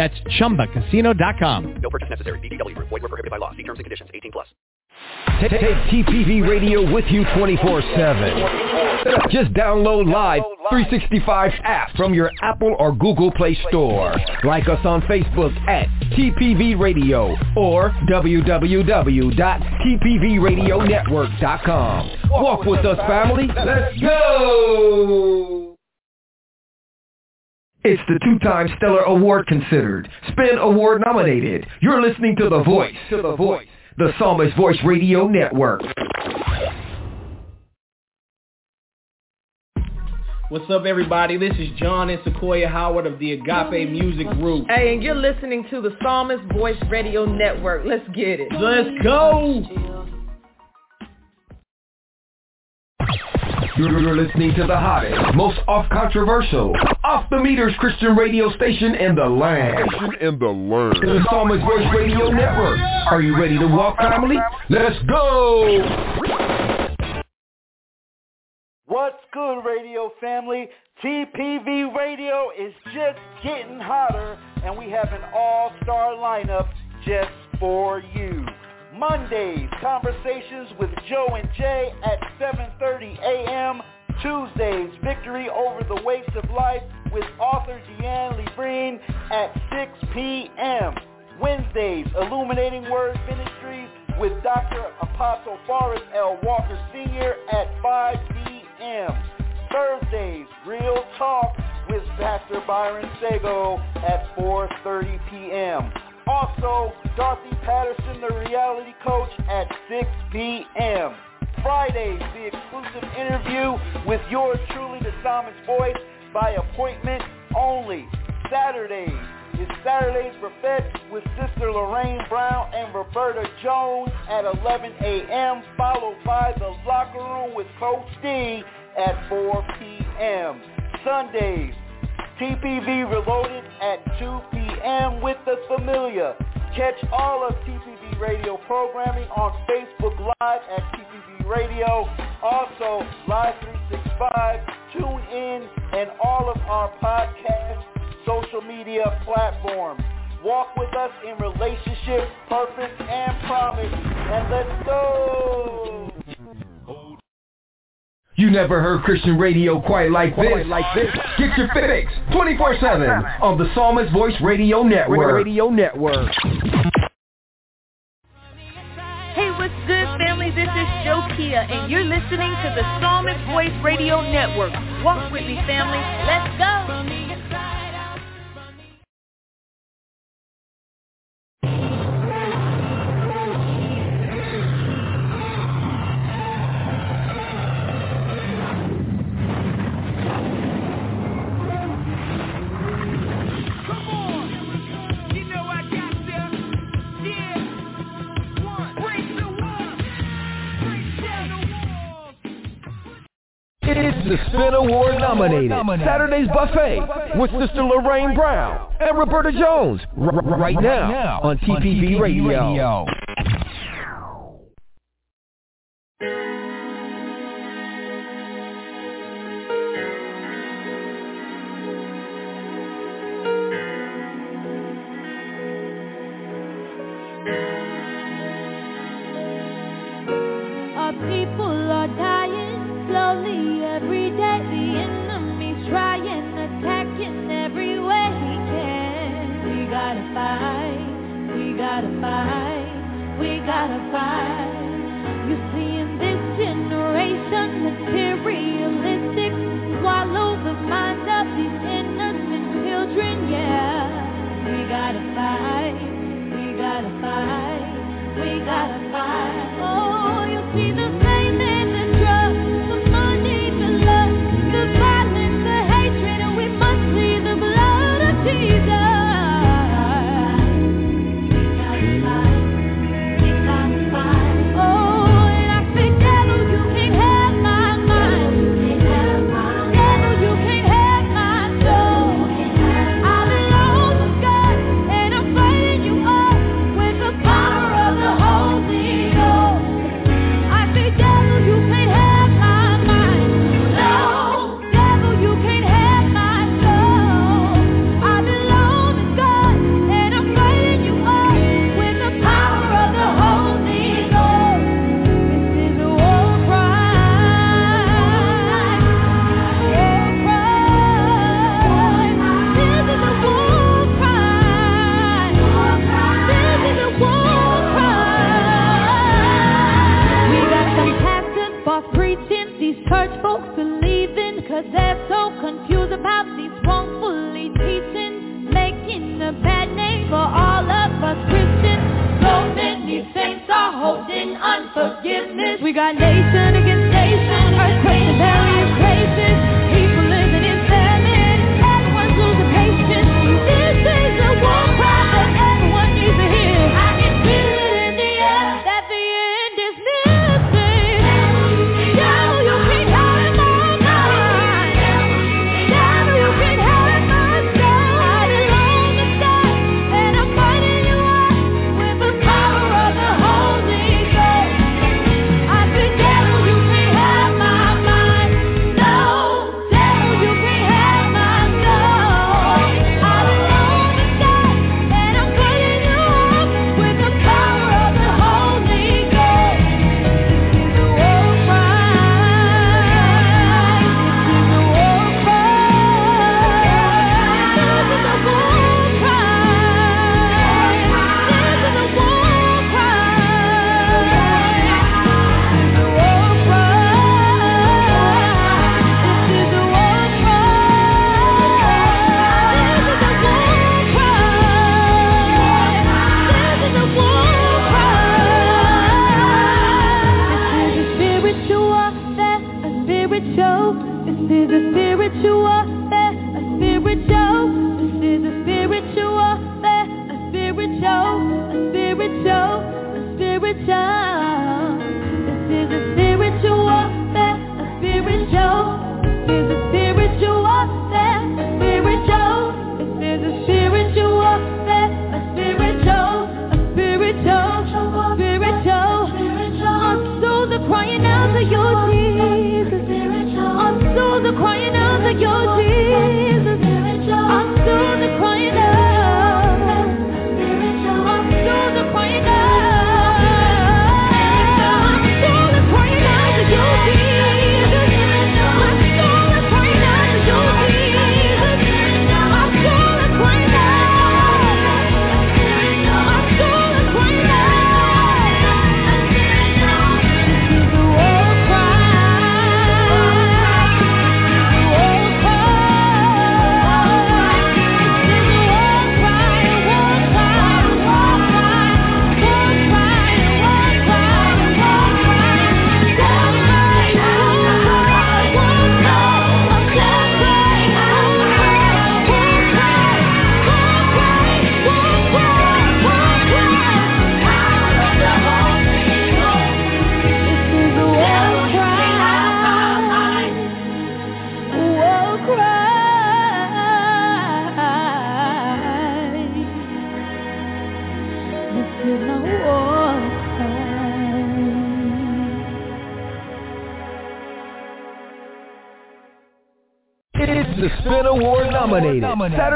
That's ChumbaCasino.com. No purchase necessary. VGW. Void were prohibited by law. See terms and conditions. 18 plus. Take, take TPV Radio with you 24-7. Just download Live 365 app from your Apple or Google Play Store. Like us on Facebook at TPV Radio or www.tpvradionetwork.com. Walk with us, family. Let's go! It's the two-time Stellar Award considered, Spin Award nominated. You're listening to The Voice, to The Voice, the Psalmist Voice Radio Network. What's up, everybody? This is John and Sequoia Howard of the Agape Music Group. Hey, and you're listening to the Psalmist Voice Radio Network. Let's get it. Let's go! You're listening to the hottest, most off-controversial, off-the-meters Christian radio station in the land. In the land. The Psalmist Voice Radio Network. Are you ready to walk, family? Let's go! What's good, radio family? TPV Radio is just getting hotter, and we have an all-star lineup just for you. Mondays, conversations with Joe and Jay at 7.30 a.m. Tuesdays, victory over the weights of life with author Deanne Lebreen at 6 p.m. Wednesdays, illuminating word ministries with Dr. Apostle Forrest L. Walker Sr. at 5 p.m. Thursdays, real talk with Pastor Byron Sago at 4.30 p.m. Also, Dorothy Patterson, the reality coach, at 6 p.m. Fridays, the exclusive interview with yours truly, the Psalmist Voice, by appointment only. Saturdays is Saturday's Buffet with Sister Lorraine Brown and Roberta Jones at 11 a.m., followed by the Locker Room with Coach D at 4 p.m. Sundays, TPV Reloaded at 2 p.m. with the Familiar. Catch all of TPV Radio programming on Facebook Live at TPV Radio. Also, Live 365, Tune In, and all of our podcast social media platforms. Walk with us in relationship, purpose, and promise. And let's go! You never heard Christian radio quite like this. Quite like this. Get your fix 24-7 on the Psalmist Voice Radio Network. Radio Network. Hey, what's good, family? This is Joe Kia, and you're listening to the Psalmist Voice Radio Network. Walk with me, family. Let's go. The Spin Award nominated Saturday's Buffet with Sister Lorraine Brown and Roberta Jones r- right now on TPV Radio.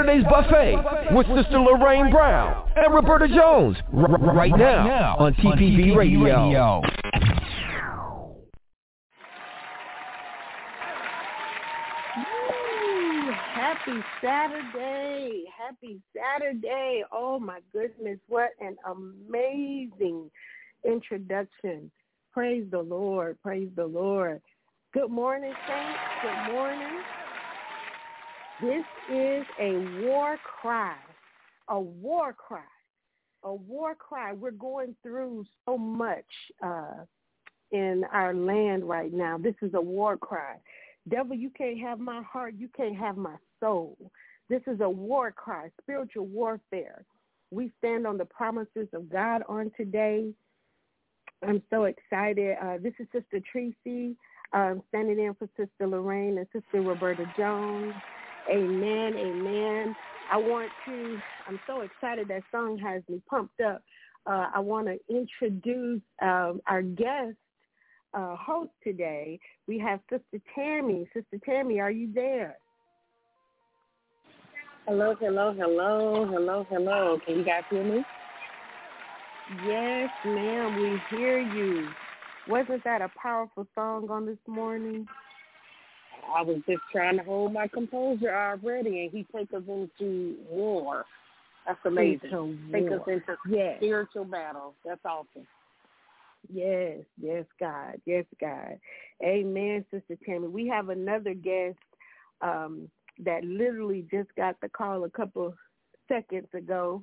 Saturday's Buffet with Sister Lorraine Brown and Roberta Jones r- r- right now on TPV Radio. Happy Saturday. Happy Saturday. Oh my goodness. What an amazing introduction. Praise the Lord. Praise the Lord. Good morning, Saints. Good morning. This is a war cry. A war cry. A war cry. We're going through so much uh, in our land right now. This is a war cry. Devil, you can't have my heart. You can't have my soul. This is a war cry, spiritual warfare. We stand on the promises of God on today. I'm so excited. Uh, this is Sister Tracy um, standing in for Sister Lorraine and Sister Roberta Jones. Amen, amen. I want to, I'm so excited that song has me pumped up. Uh, I want to introduce um, our guest uh, host today. We have Sister Tammy. Sister Tammy, are you there? Hello, hello, hello, hello, hello. Can you guys hear me? Yes, ma'am, we hear you. Wasn't that a powerful song on this morning? I was just trying to hold my composure already, and he take us into war. That's amazing. Into Take us war. into Yes. spiritual battle. That's awesome. Yes, yes, God. Yes, God. Amen, Sister Tammy. We have another guest um, that literally just got the call a couple seconds ago.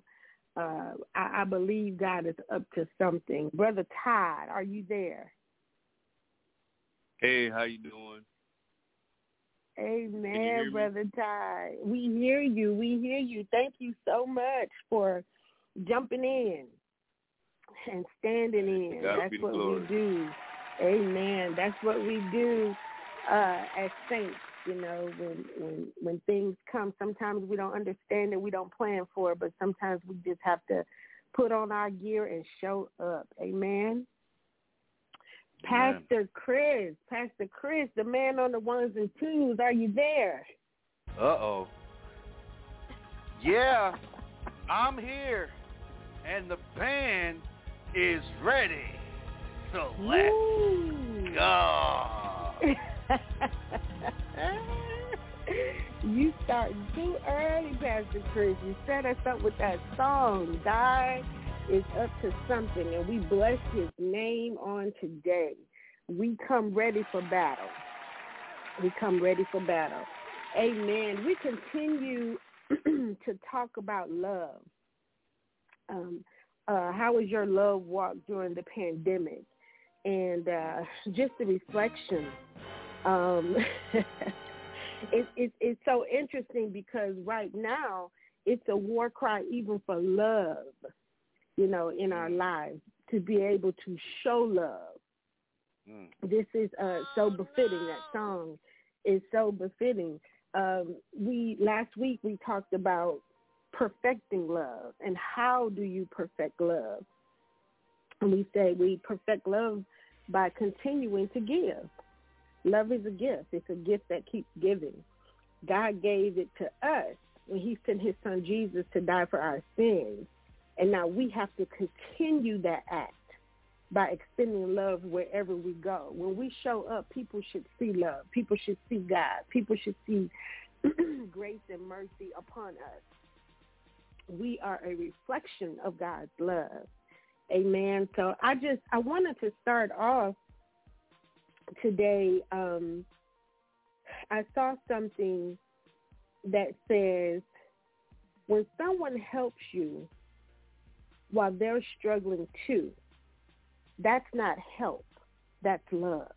Uh, I, I believe God is up to something. Brother Todd, are you there? Hey, how you doing? Amen, Brother Ty. We hear you. We hear you. Thank you so much for jumping in and standing in. That's what we do. Amen. That's what we do uh, as saints. You know, when when when things come, sometimes we don't understand it, we don't plan for it, but sometimes we just have to put on our gear and show up. Amen. Pastor Chris, Pastor Chris, the man on the ones and twos, are you there? Uh oh. Yeah, I'm here, and the band is ready. So let's go. you start too early, Pastor Chris. You set us up with that song. God is up to something, and we bless his name on today. We come ready for battle. We come ready for battle. Amen. We continue to talk about love. Um, uh, how was your love walk during the pandemic? And uh, just a reflection. Um, it, it, it's so interesting because right now it's a war cry even for love, you know, in our lives to be able to show love. This is uh, so befitting. That song is so befitting. Um, we last week we talked about perfecting love and how do you perfect love? And we say we perfect love by continuing to give. Love is a gift. It's a gift that keeps giving. God gave it to us when he sent his son Jesus to die for our sins. And now we have to continue that act by extending love wherever we go. When we show up, people should see love. People should see God. People should see grace and mercy upon us. We are a reflection of God's love. Amen. So I just I wanted to start off today. Um, I saw something that says when someone helps you while they're struggling too, that's not help. That's love.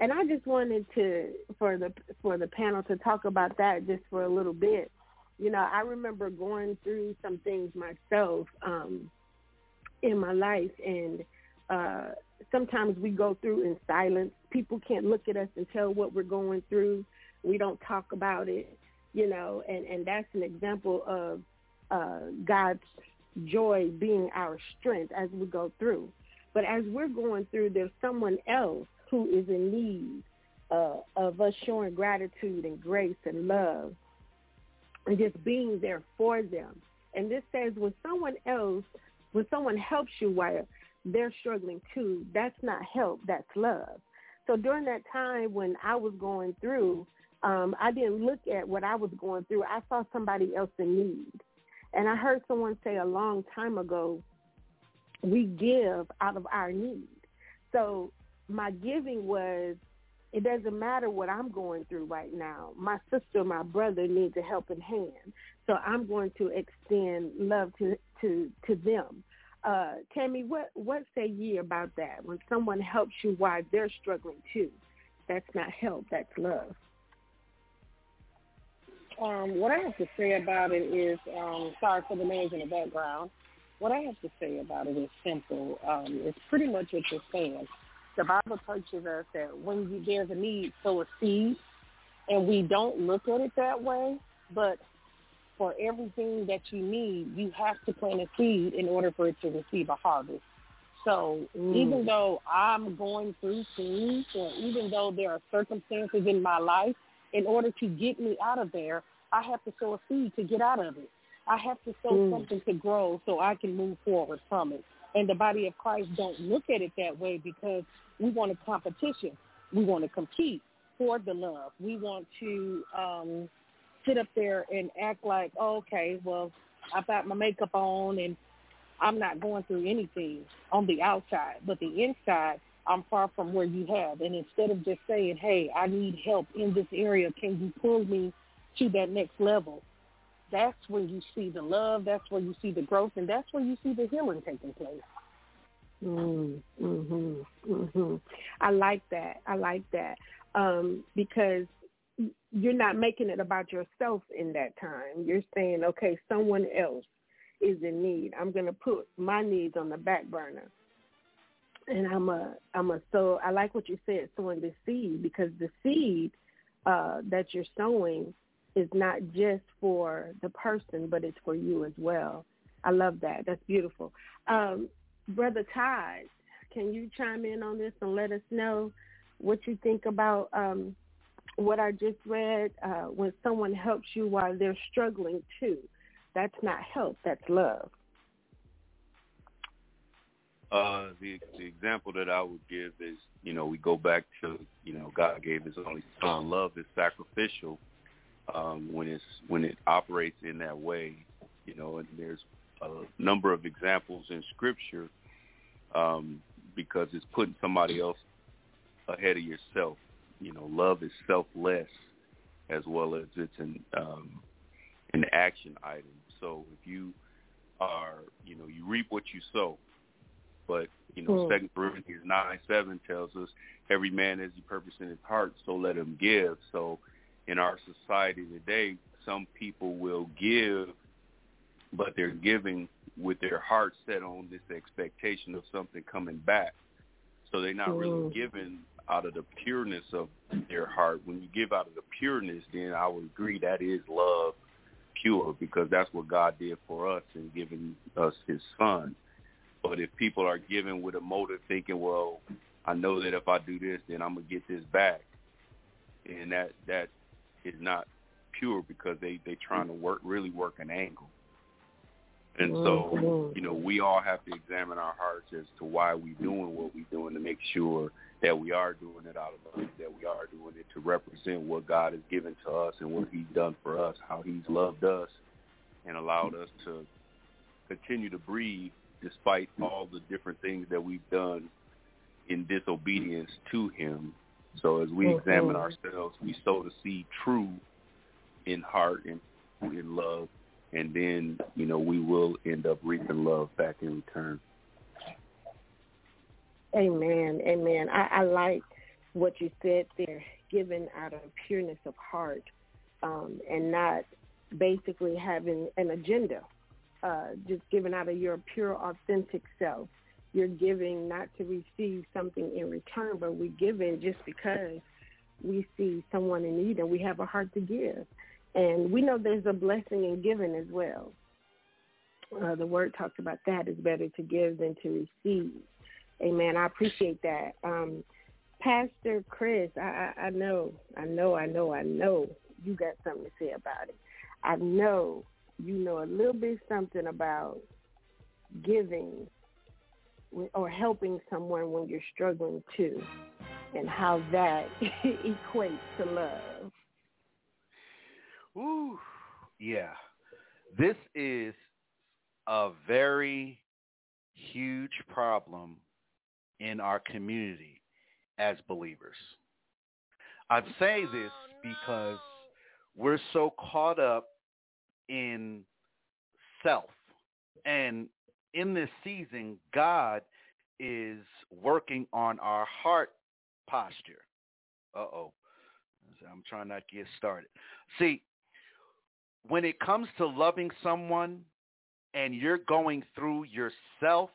And I just wanted to for the for the panel to talk about that just for a little bit. You know, I remember going through some things myself um, in my life, and uh, sometimes we go through in silence. People can't look at us and tell what we're going through. We don't talk about it, you know, and and that's an example of uh, God's joy being our strength as we go through. But as we're going through, there's someone else who is in need uh, of us showing gratitude and grace and love and just being there for them. And this says when someone else, when someone helps you while they're struggling too, that's not help, that's love. So during that time when I was going through, um, I didn't look at what I was going through. I saw somebody else in need. And I heard someone say a long time ago, we give out of our need. So my giving was, it doesn't matter what I'm going through right now. My sister, my brother needs a helping hand. So I'm going to extend love to, to, to them. Uh, Tammy, what, what say ye about that? When someone helps you while they're struggling too, that's not help, that's love. Um, what I have to say about it is, um, sorry for the noise in the background. What I have to say about it is simple. Um, it's pretty much what you're saying. The Bible teaches us that when you, there's a need, sow a seed, and we don't look at it that way. But for everything that you need, you have to plant a seed in order for it to receive a harvest. So Mm. even though I'm going through things, or even though there are circumstances in my life, in order to get me out of there, I have to sow a seed to get out of it. I have to sow Mm. something to grow so I can move forward from it. And the body of Christ don't look at it that way because we want a competition. We want to compete for the love. We want to um, sit up there and act like, oh, okay, well, I've got my makeup on and I'm not going through anything on the outside, but the inside, I'm far from where you have. And instead of just saying, hey, I need help in this area, can you pull me to that next level? That's when you see the love. That's where you see the growth, and that's where you see the healing taking place. Mm, mhm. Mhm. I like that. I like that. Um because you're not making it about yourself in that time. You're saying, okay, someone else is in need. I'm going to put my needs on the back burner. And I'm a I'm a so I like what you said sowing the seed because the seed uh that you're sowing is not just for the person but it's for you as well. I love that. That's beautiful. Um Brother Todd, can you chime in on this and let us know what you think about um, what I just read? Uh, when someone helps you while they're struggling too, that's not help, that's love. Uh, the the example that I would give is, you know, we go back to, you know, God gave His only Son. Love is sacrificial. Um, when it's when it operates in that way, you know, and there's a number of examples in Scripture um, because it's putting somebody else ahead of yourself. You know, love is selfless as well as it's an um, an action item. So if you are, you know, you reap what you sow. But you know, Second Corinthians nine seven tells us every man has the purpose in his heart, so let him give. So in our society today, some people will give but they're giving with their heart set on this expectation of something coming back. So they're not really mm-hmm. giving out of the pureness of their heart. When you give out of the pureness, then I would agree that is love pure because that's what God did for us in giving us his son. But if people are giving with a motive thinking, well, I know that if I do this, then I'm going to get this back. And that that is not pure because they they trying to work really work an angle. And so, mm-hmm. you know, we all have to examine our hearts as to why we doing what we doing to make sure that we are doing it out of love, that we are doing it to represent what God has given to us and what he's done for us, how he's loved us and allowed us to continue to breathe despite all the different things that we've done in disobedience to him. So as we examine ourselves, we sow the seed true in heart and in love and then you know we will end up reaping love back in return. Amen. Amen. I, I like what you said there, given out of pureness of heart, um, and not basically having an agenda. Uh, just giving out of your pure, authentic self. You're giving not to receive something in return, but we're giving just because we see someone in need and we have a heart to give. And we know there's a blessing in giving as well. Uh, the word talks about that. It's better to give than to receive. Amen. I appreciate that. Um, Pastor Chris, I, I, I know, I know, I know, I know you got something to say about it. I know you know a little bit something about giving or helping someone when you're struggling too, and how that equates to love. Ooh, yeah. This is a very huge problem in our community as believers. I say this oh, because we're so caught up in self. And in this season, God is working on our heart posture. Uh-oh. I'm trying not to get started. See, when it comes to loving someone and you're going through yourself,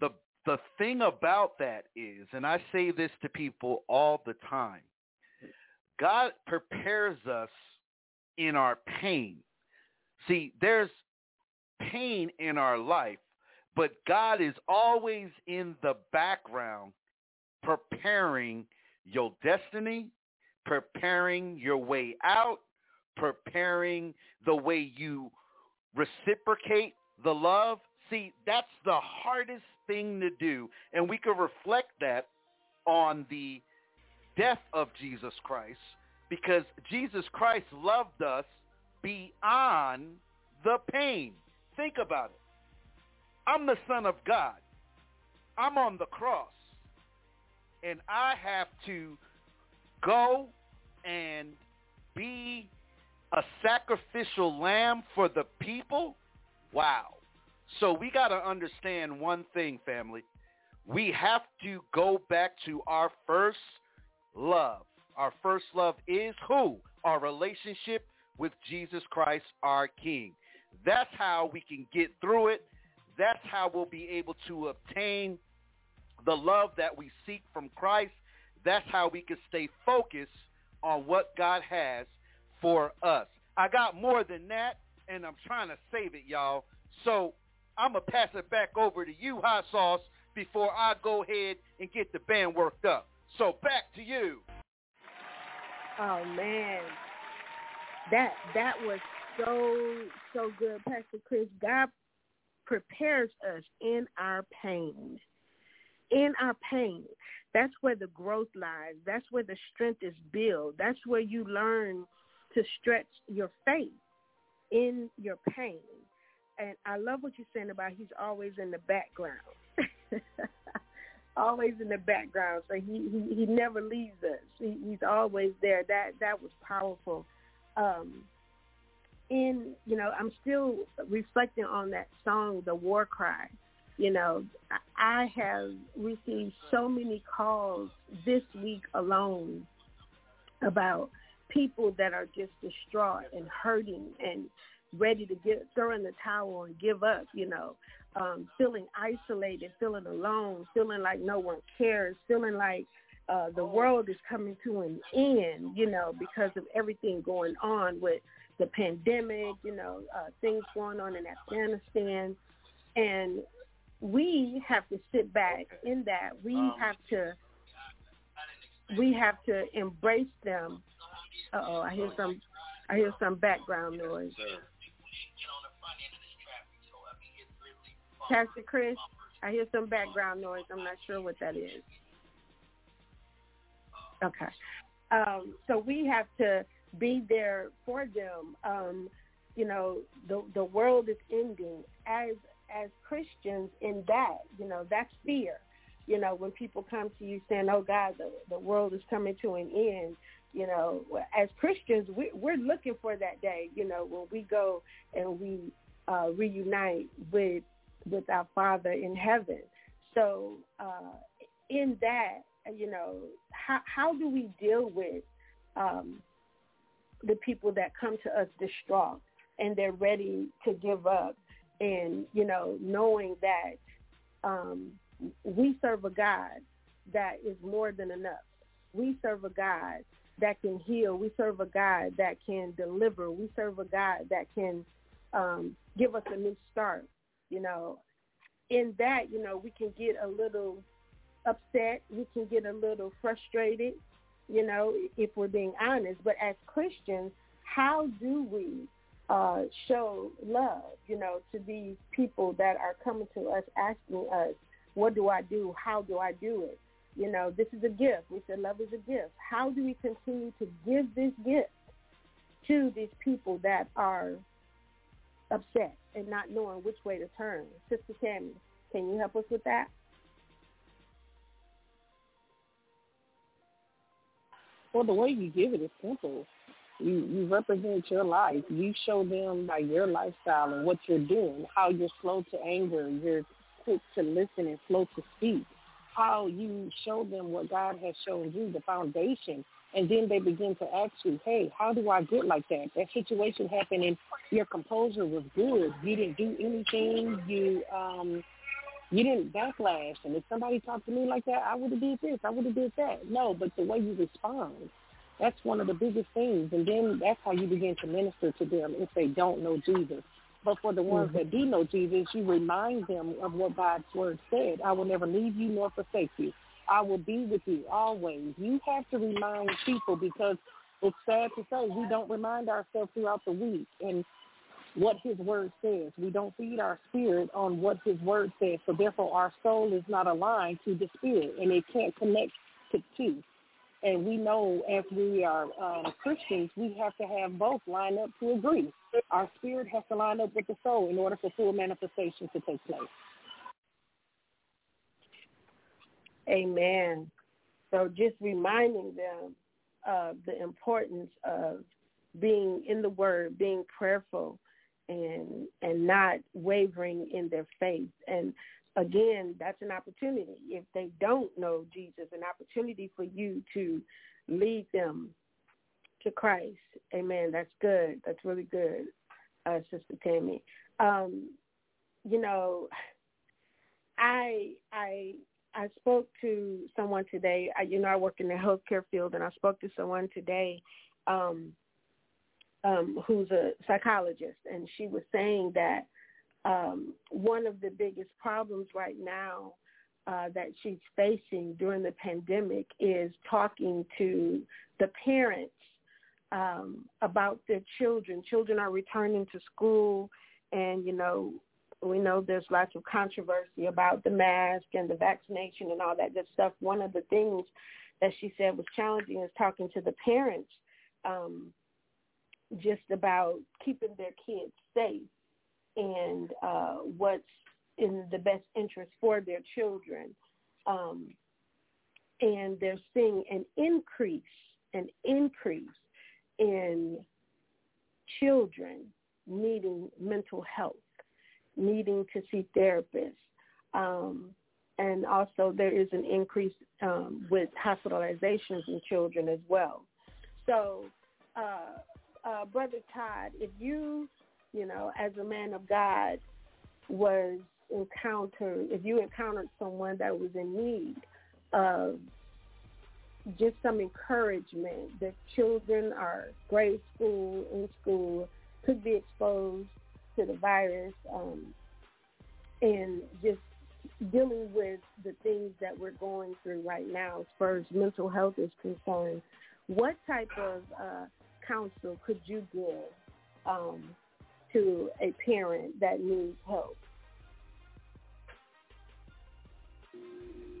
the the thing about that is, and I say this to people all the time, God prepares us in our pain. See, there's pain in our life, but God is always in the background preparing your destiny, preparing your way out, preparing the way you reciprocate the love. See, that's the hardest thing to do. And we can reflect that on the death of Jesus Christ because Jesus Christ loved us beyond the pain. Think about it. I'm the son of God. I'm on the cross. And I have to go and be a sacrificial lamb for the people? Wow. So we got to understand one thing, family. We have to go back to our first love. Our first love is who? Our relationship with Jesus Christ, our King. That's how we can get through it. That's how we'll be able to obtain the love that we seek from Christ. That's how we can stay focused on what God has for us. I got more than that, and I'm trying to save it, y'all. So I'm going to pass it back over to you, Hot Sauce, before I go ahead and get the band worked up. So back to you. Oh man, that that was so so good, Pastor Chris. God prepares us in our pain. In our pain, that's where the growth lies. That's where the strength is built. That's where you learn to stretch your faith in your pain. And I love what you're saying about he's always in the background. always in the background. So he he, he never leaves us. He, he's always there. That that was powerful. Um, in you know, I'm still reflecting on that song, "The War Cry." You know, I have received so many calls this week alone about people that are just distraught and hurting and ready to get throw in the towel and give up, you know, um, feeling isolated, feeling alone, feeling like no one cares, feeling like uh, the world is coming to an end, you know, because of everything going on with the pandemic, you know, uh, things going on in Afghanistan. And we have to sit back in that. We have to we have to embrace them uh oh, I hear some I hear some background noise. Pastor Chris, I hear some background noise. I'm not sure what that is. Okay. Um, so we have to be there for them. Um, you know, the the world is ending. As as Christians in that, you know, that's fear. You know, when people come to you saying, "Oh God, the the world is coming to an end," you know, as Christians, we, we're looking for that day, you know, when we go and we uh, reunite with with our Father in heaven. So uh, in that, you know, how how do we deal with um, the people that come to us distraught and they're ready to give up, and you know, knowing that um, we serve a God that is more than enough. We serve a God that can heal. We serve a God that can deliver. We serve a God that can um, give us a new start. You know, in that, you know, we can get a little upset. We can get a little frustrated. You know, if we're being honest. But as Christians, how do we uh, show love? You know, to these people that are coming to us asking us, "What do I do? How do I do it?" You know, this is a gift. We said love is a gift. How do we continue to give this gift to these people that are upset and not knowing which way to turn? Sister Tammy, can you help us with that? Well, the way you give it is simple. You you represent your life. You show them by your lifestyle and what you're doing, how you're slow to anger, you're quick to listen and slow to speak how you show them what God has shown you, the foundation, and then they begin to ask you, hey, how do I get like that? That situation happened and your composure was good. You didn't do anything. You um you didn't backlash. And if somebody talked to me like that, I would have did this. I would have did that. No, but the way you respond, that's one of the biggest things. And then that's how you begin to minister to them if they don't know Jesus. But for the ones mm-hmm. that do know Jesus, you remind them of what God's word said. I will never leave you nor forsake you. I will be with you always. You have to remind people because it's sad to say we don't remind ourselves throughout the week and what his word says. We don't feed our spirit on what his word says. So therefore our soul is not aligned to the spirit and it can't connect to two. And we know as we are um, Christians, we have to have both line up to agree. Our spirit has to line up with the soul in order for full manifestation to take place. Amen. So just reminding them of the importance of being in the Word, being prayerful, and and not wavering in their faith. And again, that's an opportunity. If they don't know Jesus, an opportunity for you to lead them to Christ. Amen. That's good. That's really good, uh, Sister Tammy. Um, you know, I I I spoke to someone today. I, you know, I work in the healthcare field, and I spoke to someone today um, um, who's a psychologist, and she was saying that um, one of the biggest problems right now uh, that she's facing during the pandemic is talking to the parents um, about their children. Children are returning to school, and you know we know there's lots of controversy about the mask and the vaccination and all that good stuff. One of the things that she said was challenging is talking to the parents um, just about keeping their kids safe and uh, what's in the best interest for their children. Um, and they're seeing an increase, an increase in children needing mental health needing to see therapists. Um, and also there is an increase um, with hospitalizations in children as well. So, uh, uh, Brother Todd, if you, you know, as a man of God, was encountered, if you encountered someone that was in need of just some encouragement that children are grade school, in school, could be exposed to the virus um, and just dealing with the things that we're going through right now as far as mental health is concerned, what type of uh, counsel could you give um, to a parent that needs help?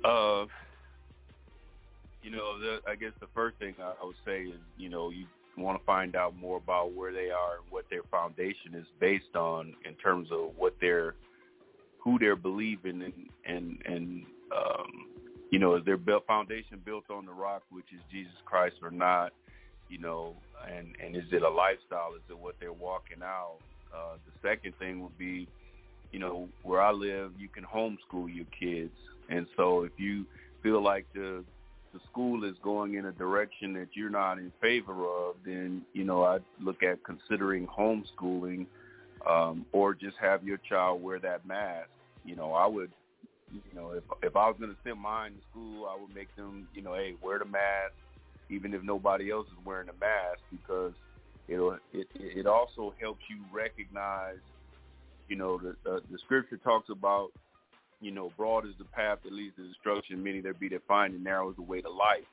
Uh, you know, the, I guess the first thing I, I would say is, you know, you want to find out more about where they are and what their foundation is based on in terms of what they're who they're believing and and and um you know is their foundation built on the rock which is Jesus Christ or not you know and and is it a lifestyle? Is it what they're walking out? Uh the second thing would be you know where I live you can homeschool your kids. And so if you feel like the the school is going in a direction that you're not in favor of, then you know I'd look at considering homeschooling, um, or just have your child wear that mask. You know, I would, you know, if if I was going to send mine to school, I would make them, you know, hey, wear the mask, even if nobody else is wearing a mask, because it'll it it also helps you recognize, you know, the uh, the scripture talks about you know, broad is the path that leads to destruction, many there be that find, and narrow is the way to life,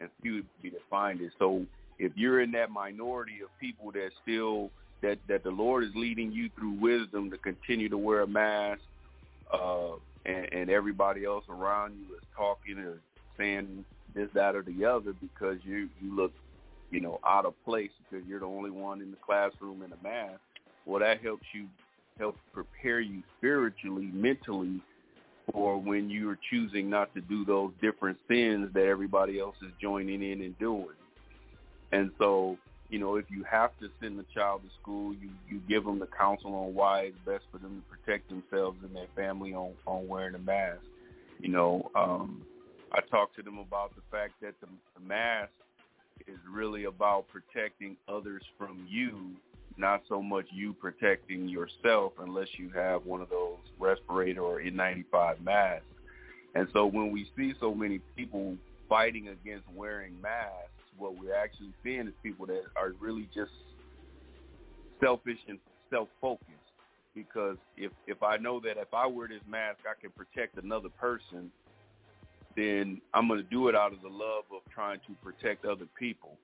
and few be that find it. So if you're in that minority of people that still that that the Lord is leading you through wisdom to continue to wear a mask, uh, and, and everybody else around you is talking or saying this, that, or the other because you you look, you know, out of place because you're the only one in the classroom in a mask. Well, that helps you help prepare you spiritually, mentally or when you're choosing not to do those different sins that everybody else is joining in and doing. And so, you know, if you have to send the child to school, you you give them the counsel on why it's best for them to protect themselves and their family on on wearing a mask. You know, um, I talk to them about the fact that the, the mask is really about protecting others from you not so much you protecting yourself unless you have one of those respirator or N95 masks. And so when we see so many people fighting against wearing masks, what we're actually seeing is people that are really just selfish and self-focused. Because if if I know that if I wear this mask, I can protect another person, then I'm going to do it out of the love of trying to protect other people.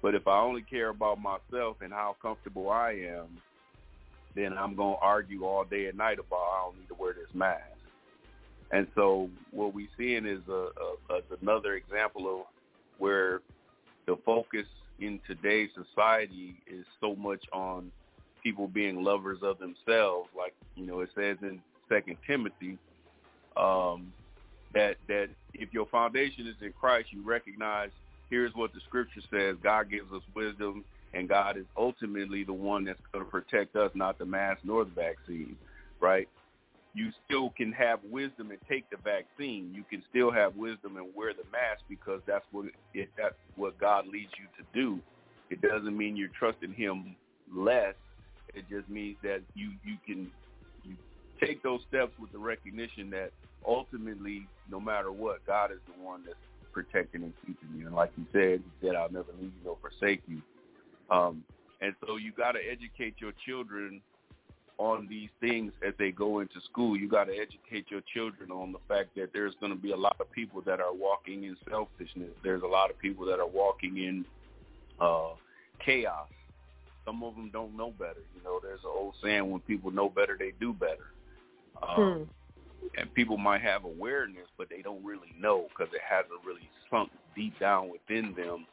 But if I only care about myself and how comfortable I am, then I'm going to argue all day and night about I don't need to wear this mask. And so what we're seeing is a, a, a, another example of where the focus in today's society is so much on people being lovers of themselves. Like, you know, it says in Second Timothy um, that that if your foundation is in Christ, you recognize here's what the scripture says. God gives us wisdom, and God is ultimately the one that's going to protect us, not the mask nor the vaccine, right? You still can have wisdom and take the vaccine. You can still have wisdom and wear the mask because that's what it, that's what God leads you to do. It doesn't mean you're trusting Him less. It just means that you you can you take those steps with the recognition that ultimately, no matter what, God is the one that's protecting and keeping you. And like you said, He said, "I'll never leave you nor forsake you." Um, and so you got to educate your children on these things as they go into school. You got to educate your children on the fact that there's going to be a lot of people that are walking in selfishness. There's a lot of people that are walking in uh, chaos. Some of them don't know better. You know, there's an old saying: when people know better, they do better. Um, hmm. And people might have awareness, but they don't really know because it hasn't really sunk deep down within them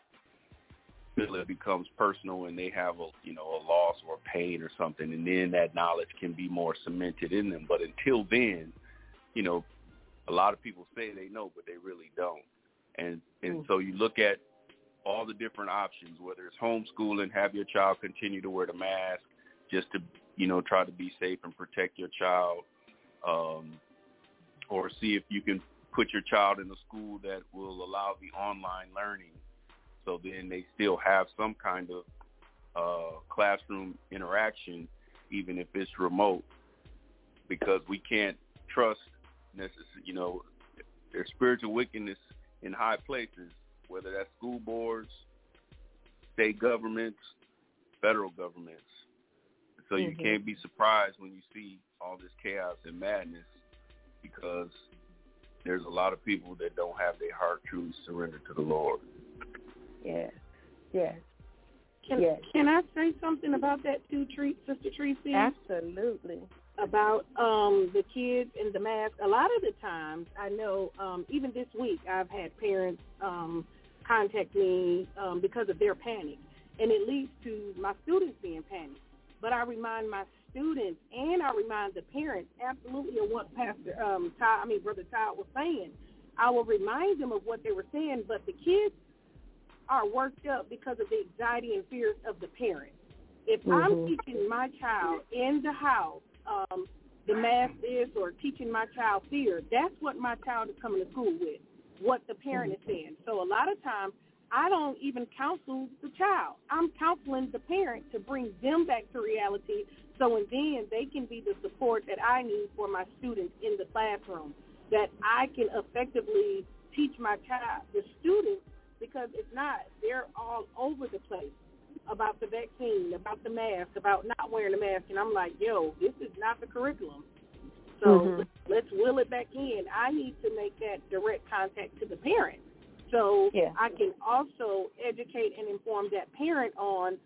until it becomes personal and they have a you know a loss or a pain or something, and then that knowledge can be more cemented in them. But until then, you know, a lot of people say they know, but they really don't. And and mm. so you look at all the different options, whether it's homeschooling, have your child continue to wear the mask just to you know try to be safe and protect your child, um, or see if you can put your child in a school that will allow the online learning so then they still have some kind of uh, classroom interaction, even if it's remote, because we can't trust necessarily, you know, there's spiritual wickedness in high places, whether that's school boards, state governments, federal governments. So mm-hmm. you can't be surprised when you see all this chaos and madness because there's a lot of people that don't have their heart truly surrendered to the Lord. Yeah. Yeah. Can yes. can I say something about that too, Tre- Sister Tracy? Absolutely. About um the kids and the mask. A lot of the times, I know, um, even this week, I've had parents um contact me um because of their panic, and it leads to my students being panicked. But I remind my students and I remind the parents absolutely of what Pastor um Todd, I mean Brother Todd was saying. I will remind them of what they were saying, but the kids are worked up because of the anxiety and fears of the parents. If mm-hmm. I'm teaching my child in the house um, the math is or teaching my child fear, that's what my child is coming to school with, what the parent mm-hmm. is saying. So a lot of times I don't even counsel the child. I'm counseling the parent to bring them back to reality so and then they can be the support that I need for my students in the classroom, that I can effectively teach my child. The students because if not, they're all over the place about the vaccine, about the mask, about not wearing a mask, and I'm like, yo, this is not the curriculum. So mm-hmm. let's will it back in. I need to make that direct contact to the parent, so yeah. I can also educate and inform that parent on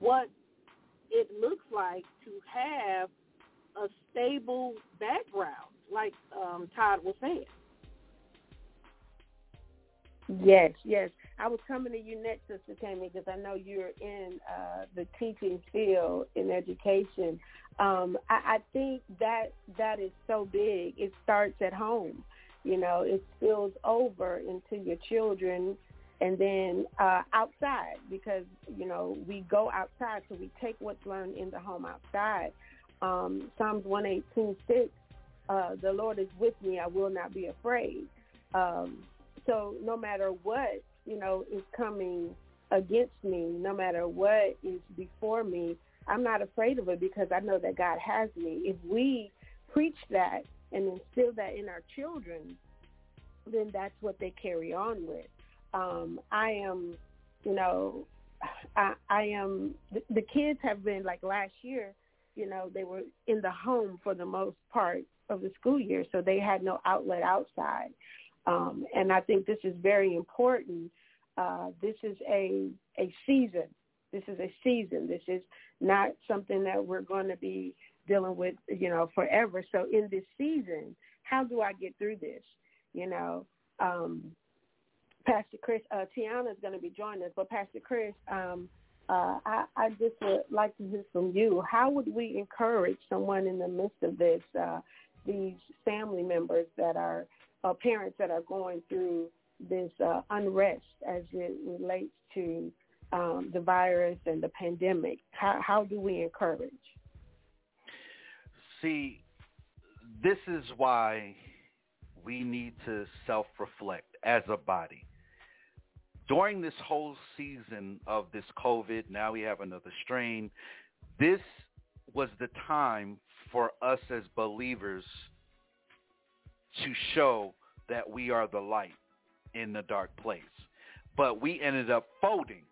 what it looks like to have a stable background, like um, Todd was saying. Yes, yes. I was coming to you next, Sister Tammy, because I know you're in uh, the teaching field in education. Um, I, I think that that is so big. It starts at home. You know, it spills over into your children and then uh, outside because, you know, we go outside, so we take what's learned in the home outside. Um, Psalms 118, 6, uh, the Lord is with me, I will not be afraid. Um, so no matter what, you know, is coming against me, no matter what is before me, I'm not afraid of it because I know that God has me. If we preach that and instill that in our children, then that's what they carry on with. Um, I am, you know, I, I am. The, the kids have been like last year. You know, they were in the home for the most part of the school year, so they had no outlet outside. Um, and I think this is very important. Uh, this is a, a season. This is a season. This is not something that we're going to be dealing with, you know, forever. So in this season, how do I get through this? You know, um, Pastor Chris, uh, Tiana is going to be joining us, but Pastor Chris, um, uh, I, I just would like to hear from you. How would we encourage someone in the midst of this? Uh, these family members that are uh, parents that are going through this uh, unrest as it relates to um, the virus and the pandemic? How, how do we encourage? See, this is why we need to self-reflect as a body. During this whole season of this COVID, now we have another strain, this was the time for us as believers to show that we are the light in the dark place. But we ended up folding.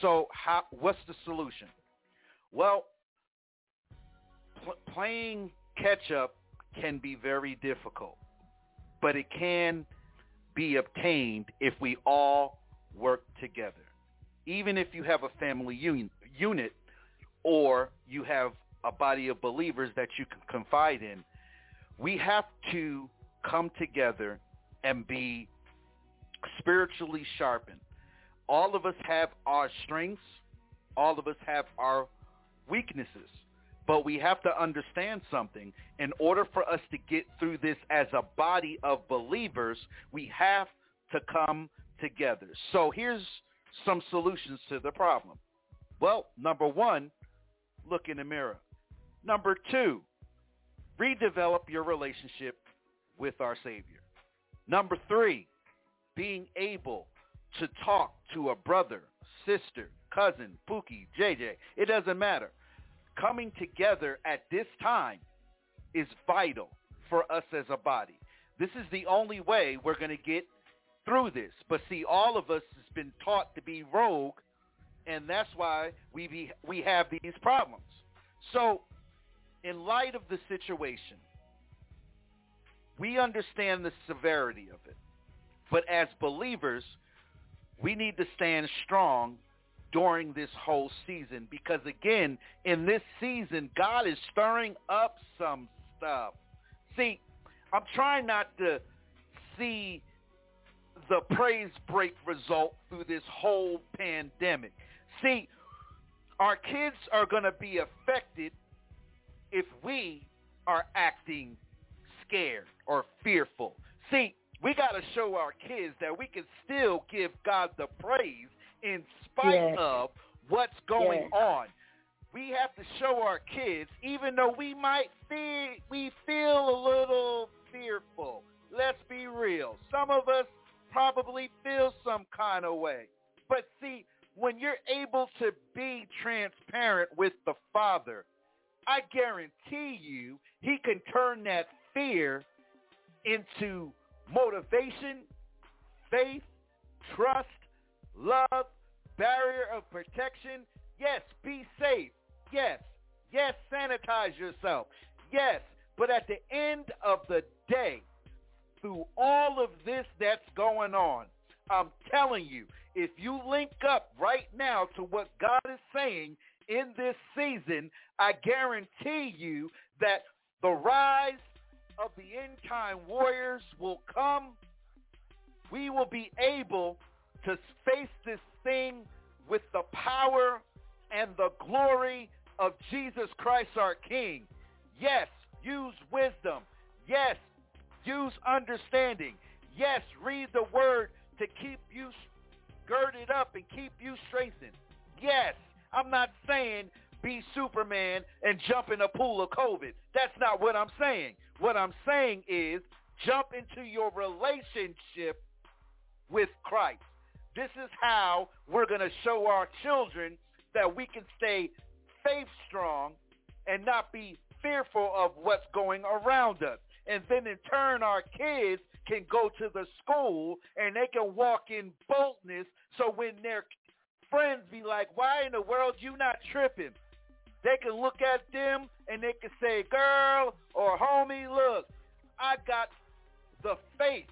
So how, what's the solution? Well, pl- playing catch up can be very difficult, but it can be obtained if we all work together. Even if you have a family un- unit or you have a body of believers that you can confide in, we have to come together and be spiritually sharpened. All of us have our strengths. All of us have our weaknesses. But we have to understand something. In order for us to get through this as a body of believers, we have to come together. So here's some solutions to the problem. Well, number one, look in the mirror. Number two, redevelop your relationship with our Savior. Number three, being able to talk to a brother, sister, cousin, Pookie, JJ. It doesn't matter. Coming together at this time is vital for us as a body. This is the only way we're going to get through this. But see, all of us has been taught to be rogue, and that's why we be, we have these problems. So, in light of the situation, we understand the severity of it. But as believers, we need to stand strong during this whole season because again, in this season, God is stirring up some stuff. See, I'm trying not to see the praise break result through this whole pandemic. See, our kids are going to be affected if we are acting scared or fearful. See, we got to show our kids that we can still give God the praise in spite Yes. of what's going Yes. on. We have to show our kids, even though we might feel we feel a little fearful. Let's be real. Some of us probably feel some kind of way. But see, when you're able to be transparent with the Father, I guarantee you he can turn that fear into motivation, faith, trust, love, barrier of protection. Yes, be safe. Yes. Yes, sanitize yourself. Yes. But at the end of the day, through all of this that's going on, I'm telling you, if you link up right now to what God is saying in this season, I guarantee you that the rise of the end time warriors will come. We will be able to face this thing with the power and the glory of Jesus Christ our King. Yes, use wisdom. Yes, use understanding. Yes, read the word to keep you girded up and keep you strengthened. Yes, I'm not saying be Superman and jump in a pool of COVID. That's not what I'm saying. What I'm saying is jump into your relationship with Christ. This is how we're going to show our children that we can stay faith strong and not be fearful of what's going around us. And then in turn, our kids can go to the school and they can walk in boldness. So when their friends be like, why in the world you not tripping? They can look at them and they can say, girl or homie, look, I got the faith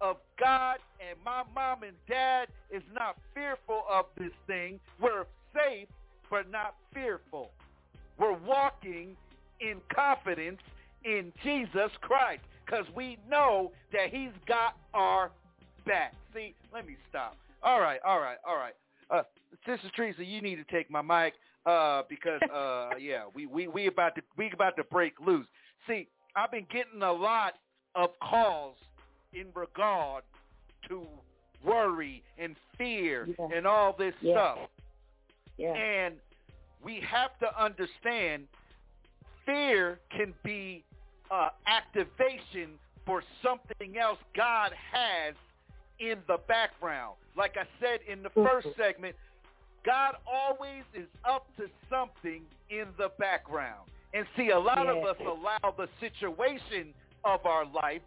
of God and my mom and dad is not fearful of this thing. We're safe but not fearful. We're walking in confidence in Jesus Christ because we know that he's got our back. See, let me stop. All right, all right, all right. Uh, Sister Teresa, you need to take my mic uh, because uh, yeah, we, we we about to we about to break loose. See, I've been getting a lot of calls in regard to worry and fear Yeah. and all this Yeah. stuff. Yeah. And we have to understand fear can be uh, activation for something else God has in the background. Like I said in the first segment, God always is up to something in the background. And see, a lot of us allow the situation of our life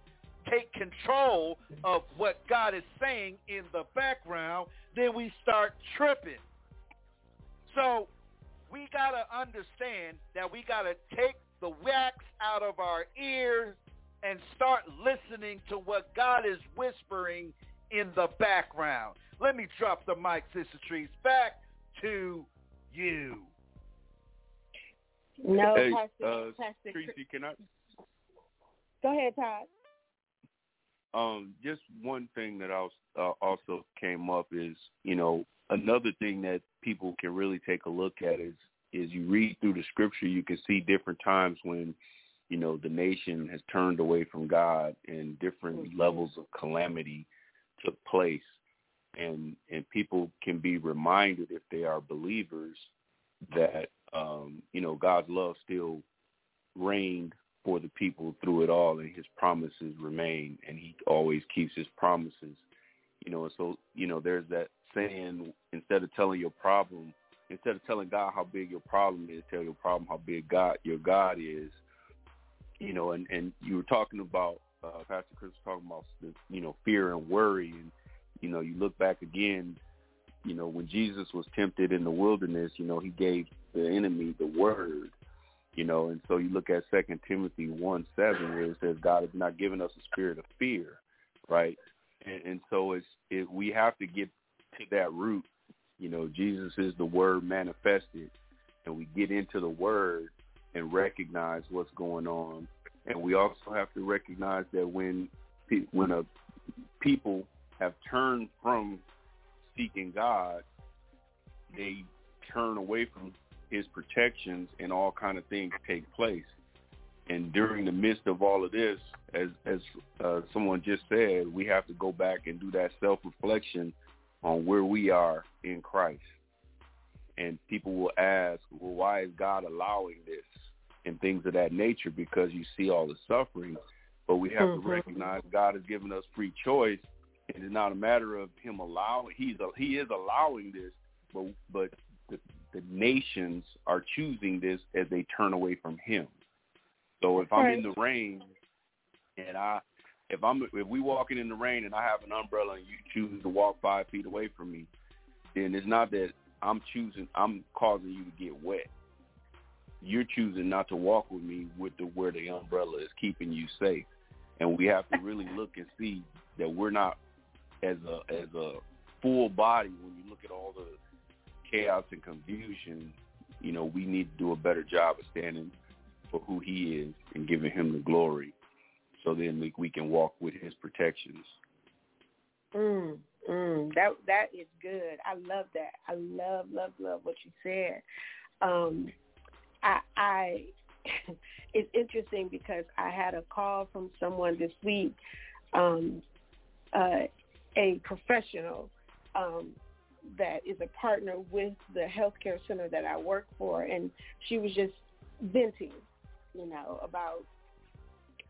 take control of what God is saying in the background, then we start tripping. So we got to understand that we got to take the wax out of our ears and start listening to what God is whispering in the background. Let me drop the mic, Sister Trees, back to you. No, hey, Pastor, uh, Pastor. Tracy, can I? Go ahead, Todd. Um, just one thing that I was, uh, also came up is, you know, another thing that people can really take a look at is, is you read through the scripture, you can see different times when, you know, the nation has turned away from God and different levels of calamity took place. And, and people can be reminded if they are believers that, um, you know, God's love still reigned for the people through it all and his promises remain and he always keeps his promises you know and so you know there's that saying instead of telling your problem instead of telling god how big your problem is tell your problem how big god your god is you know and and you were talking about uh pastor chris was talking about the you know fear and worry and you know you look back again you know when jesus was tempted in the wilderness you know he gave the enemy the word you know, and so you look at Second Timothy one seven where it says God has not given us a spirit of fear, right? And, and so it's it, we have to get to that root. You know, Jesus is the Word manifested, and we get into the Word and recognize what's going on. And we also have to recognize that when when a people have turned from seeking God, they turn away from his protections and all kind of things take place. And during the midst of all of this, as as uh, someone just said, we have to go back and do that self reflection on where we are in Christ. And people will ask, well, why is God allowing this and things of that nature? Because you see all the suffering. But we have Mhm. to recognize God has given us free choice, it's not a matter of Him allowing. He's He is allowing this, but but the, the nations are choosing this as they turn away from Him. So if I'm in the rain and I if I'm if we walking in the rain and I have an umbrella and you choose to walk five feet away from me, then it's not that I'm choosing I'm causing you to get wet. You're choosing not to walk with me with the where the umbrella is keeping you safe. And we have to really look and see that we're not as a as a full body when you look at all the chaos and confusion, you know, we need to do a better job of standing for who he is and giving him the glory so then we, we can walk with his protections. Mm, mm, that that is good. I love that. I love, love, love what you said. Um, I, I it's interesting because I had a call from someone this week, um, uh, a professional um, that is a partner with the healthcare center that I work for, and she was just venting, you know, about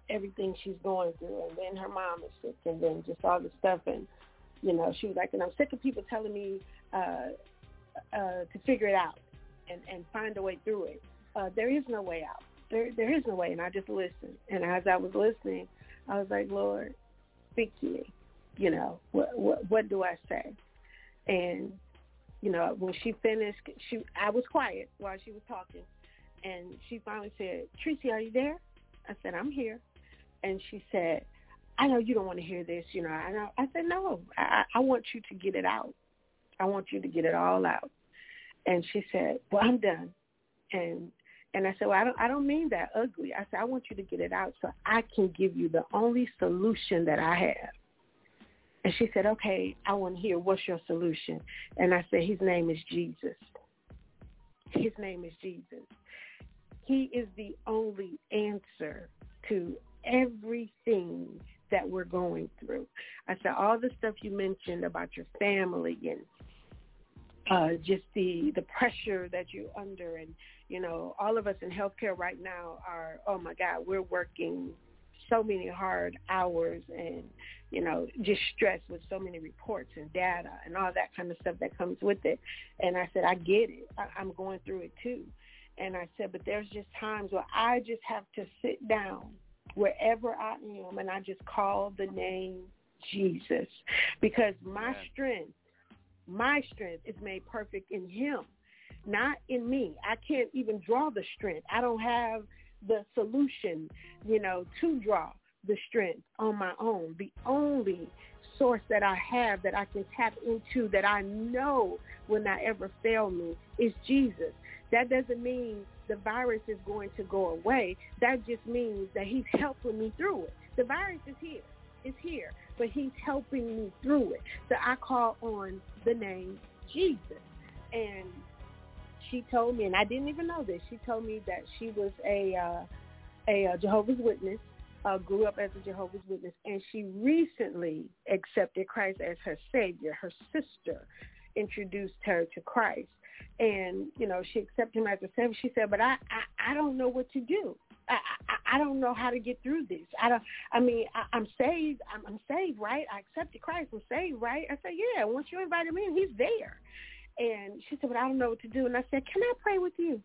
everything she's going through, and then her mom is sick, and then just all the stuff, and you know, she was like, and I'm sick of people telling me uh, uh, to figure it out and and find a way through it. Uh, there is no way out. There there is no way, and I just listened. And as I was listening, I was like, Lord, speak to me. You know, what what what do I say? And you know, when she finished, she I was quiet while she was talking, and she finally said, Tracy, are you there? I said, I'm here. And she said, I know you don't want to hear this, you know. And I, I said, no, I, I want you to get it out. I want you to get it all out. And she said, well, I'm done. And and I said, well, I don't, I don't mean that ugly. I said, I want you to get it out so I can give you the only solution that I have. And she said, okay, I want to hear what's your solution. And I said, his name is Jesus. His name is Jesus. He is the only answer to everything that we're going through. I said all the stuff you mentioned about your family and uh, just the the pressure that you're under, and you know, all of us in healthcare right now are, oh my God, we're working so many hard hours and you know just stressed with so many reports and data and all that kind of stuff that comes with it. And i said i get it. I, i'm going through it too. And i said but there's just times where i just have to sit down wherever i am and i just call the name jesus because my strength my strength is made perfect in him not in me i can't even draw the strength i don't have the solution, you know, to draw the strength on my own. The only source that I have that I can tap into that I know will not ever fail me is Jesus. That doesn't mean the virus is going to go away. That just means that he's helping me through it. The virus is here. It's here. But he's helping me through it. So I call on the name Jesus. And she told me, and I didn't even know this. She told me that she was a uh, a Jehovah's Witness, uh, grew up as a Jehovah's Witness, and she recently accepted Christ as her Savior. Her sister introduced her to Christ, and you know she accepted him as a Savior. She said, "But I I, I don't know what to do. I, I I don't know how to get through this. I don't. I mean, I, I'm saved. I'm, I'm saved, right? I accepted Christ. I'm saved, right? I said, yeah. Once you invited me, He's there. And she said, but I don't know what to do. And I said, can I pray with you?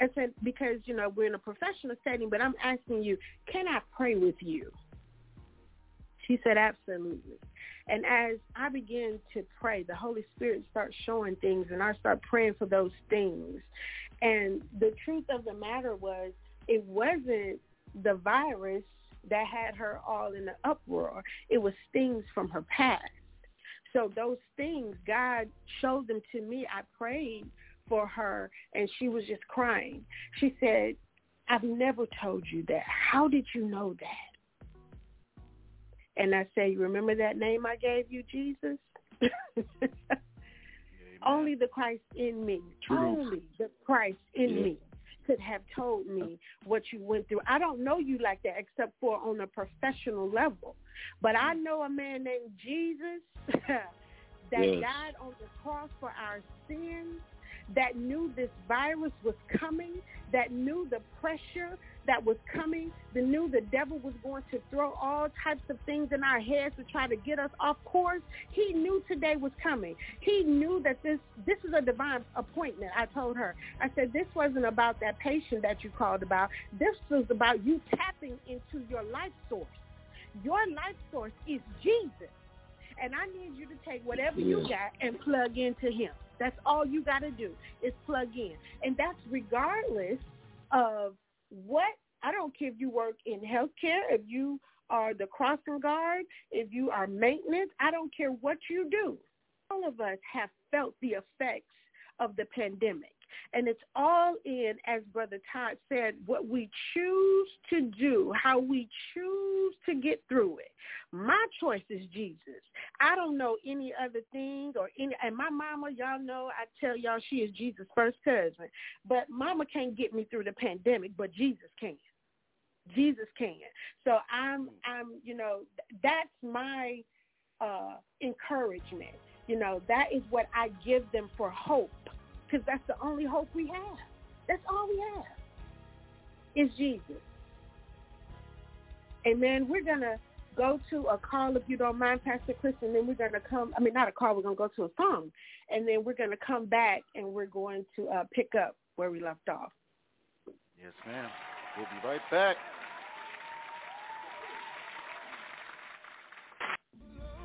I said, because, you know, we're in a professional setting, but I'm asking you, can I pray with you? She said, absolutely. And as I begin to pray, the Holy Spirit starts showing things and I start praying for those things. And the truth of the matter was it wasn't the virus that had her all in the uproar. It was things from her past. So those things, God showed them to me. I prayed for her and she was just crying. She said, I've never told you that. How did you know that? And I say, you remember that name I gave you, Jesus? Only the Christ in me. Truth. Only the Christ in yeah. me could have told me what you went through. I don't know you like that except for on a professional level. But I mm. know a man named Jesus that yes. died on the cross for our sins, that knew this virus was coming, that knew the pressure that was coming, that knew the devil was going to throw all types of things in our heads to try to get us off course. He knew today was coming. He knew that this this is a divine appointment. I told her. I said this wasn't about that patient that you called about. This was about you tapping into your life source. Your life source is Jesus. And I need you to take whatever you got and plug into him. That's all you got to do is plug in. And that's regardless of what, I don't care if you work in healthcare, if you are the crossing guard, if you are maintenance, I don't care what you do. All of us have felt the effects of the pandemic. And it's all in, as Brother Todd said, what we choose to do, how we choose to get through it. My choice is Jesus. I don't know any other thing or any, and my mama, y'all know, I tell y'all she is Jesus' first cousin. But mama can't get me through the pandemic, but Jesus can. Jesus can. So I'm, I'm, you know, that's my uh, encouragement. You know, that is what I give them for hope because that's the only hope we have. That's all we have is Jesus. Amen. We're to go to a call, if you don't mind, Pastor Chris, and then we're going to come, I mean, not a call, we're going to go to a song, and then we're going to come back and we're going to uh, pick up where we left off. Yes, ma'am. We'll be right back.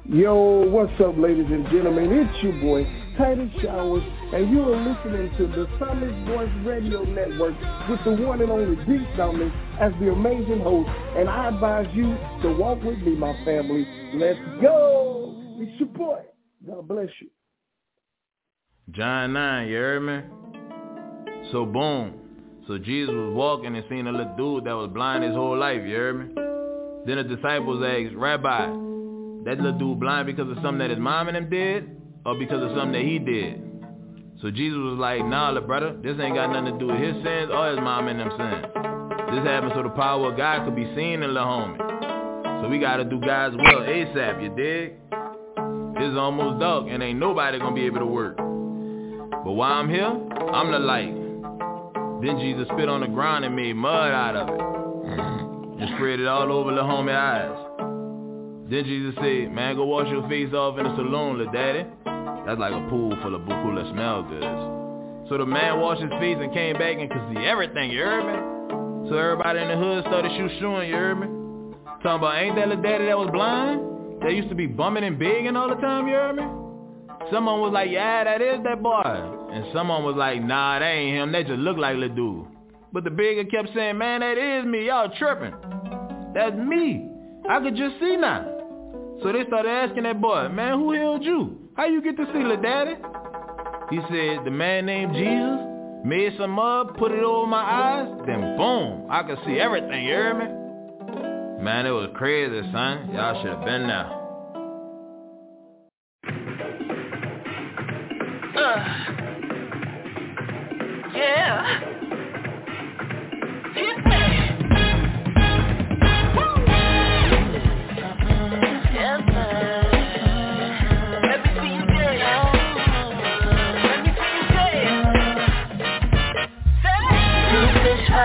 Yo, what's up, ladies and gentlemen? It's your boy, Titus Showers, and you are listening to the Psalmist Voice Radio Network with the one and only D Psalmist as the amazing host. And I advise you to walk with me, my family. Let's go! Your boy. God bless you. John 9, you heard me? So boom. So Jesus was walking and seen a little dude that was blind his whole life, you heard me? Then the disciples asked, Rabbi, that little dude blind because of something that his mom and him did or because of something that he did? So Jesus was like, nah, little brother, this ain't got nothing to do with his sins or his mom and them sins. This happened so the power of God could be seen in the homie. So we gotta do God's will ASAP, you dig? It's almost dark and ain't nobody gonna be able to work. But while I'm here, I'm the light. Then Jesus spit on the ground and made mud out of it. And spread it all over the homie eyes. Then Jesus said, man, go wash your face off in the Siloam, little daddy. That's like a pool full of buku that smell good. So the man washed his feet and came back and could see everything, you heard me? So everybody in the hood started shoot shooing, you heard me? Talking about, ain't that little daddy that was blind? That used to be bumming and begging all the time, you heard me? Someone was like, yeah, that is that boy. And someone was like, nah, that ain't him. They just look like little dude. But the bigger kept saying, man, that is me. Y'all tripping. That's me. I could just see now. So they started asking that boy, man, who healed you? How you get to see little daddy? He said, the man named Jesus made some mud, put it over my eyes, then boom, I could see everything, you hear me? Man, it was crazy, son. Y'all should have been there. Uh, yeah.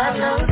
I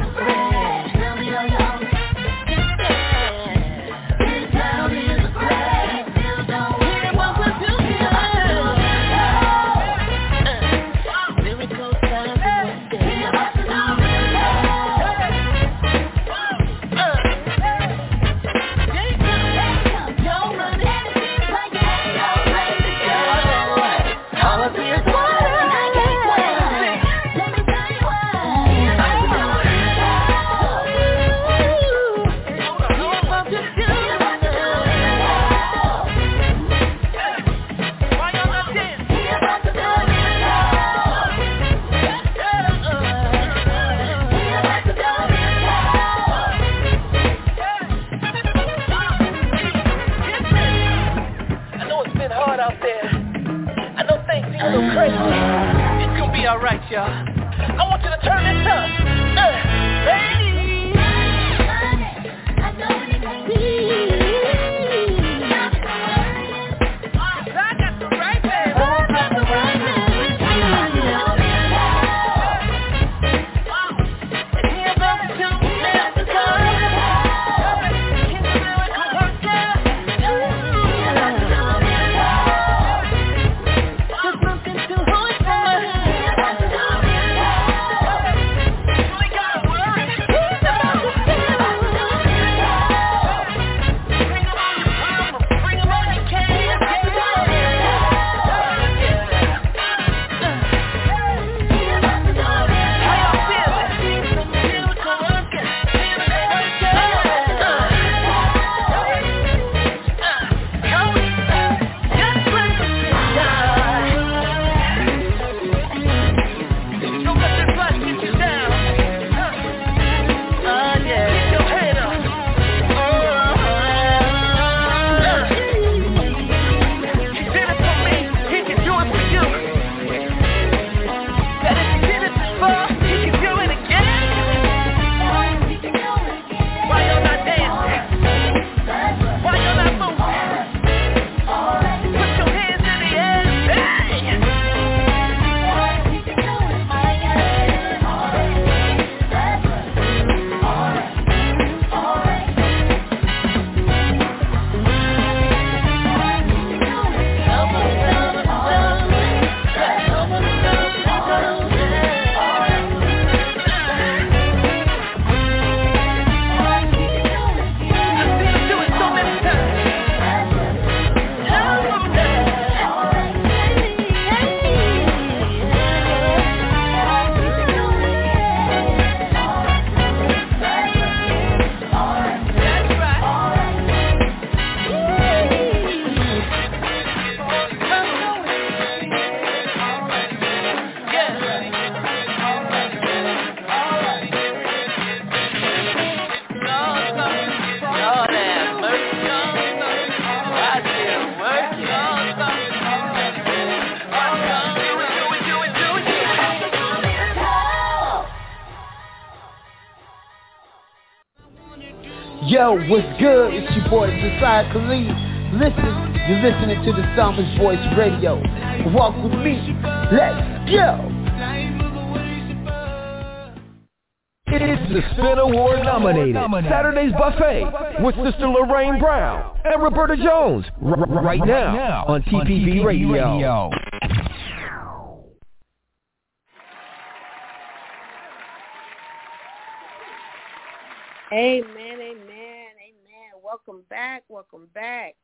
little crazy. It's gonna be alright, y'all. I want you to turn this up. Uh. Yo, what's good? It's your boy Josiah Khalid. Listen, you're listening to the Psalmist Voice Radio. Walk with me. Let's go. It's the Spin Award nominated Saturday's Buffet with Sister Lorraine Brown and Roberta Jones r- right now on TPV Radio. Welcome back.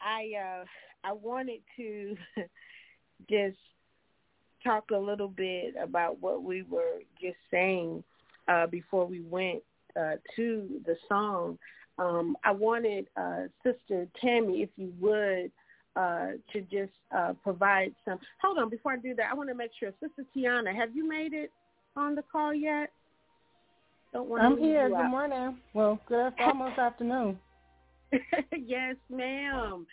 I uh I wanted to just talk a little bit about what we were just saying uh before we went uh to the song. Um I wanted uh Sister Tammy if you would uh to just uh provide some Hold on, before I do that, I want to make sure Sister Tiana, have you made it on the call yet? Don't want I'm here. Good out. morning. Well, good almost afternoon. yes, ma'am.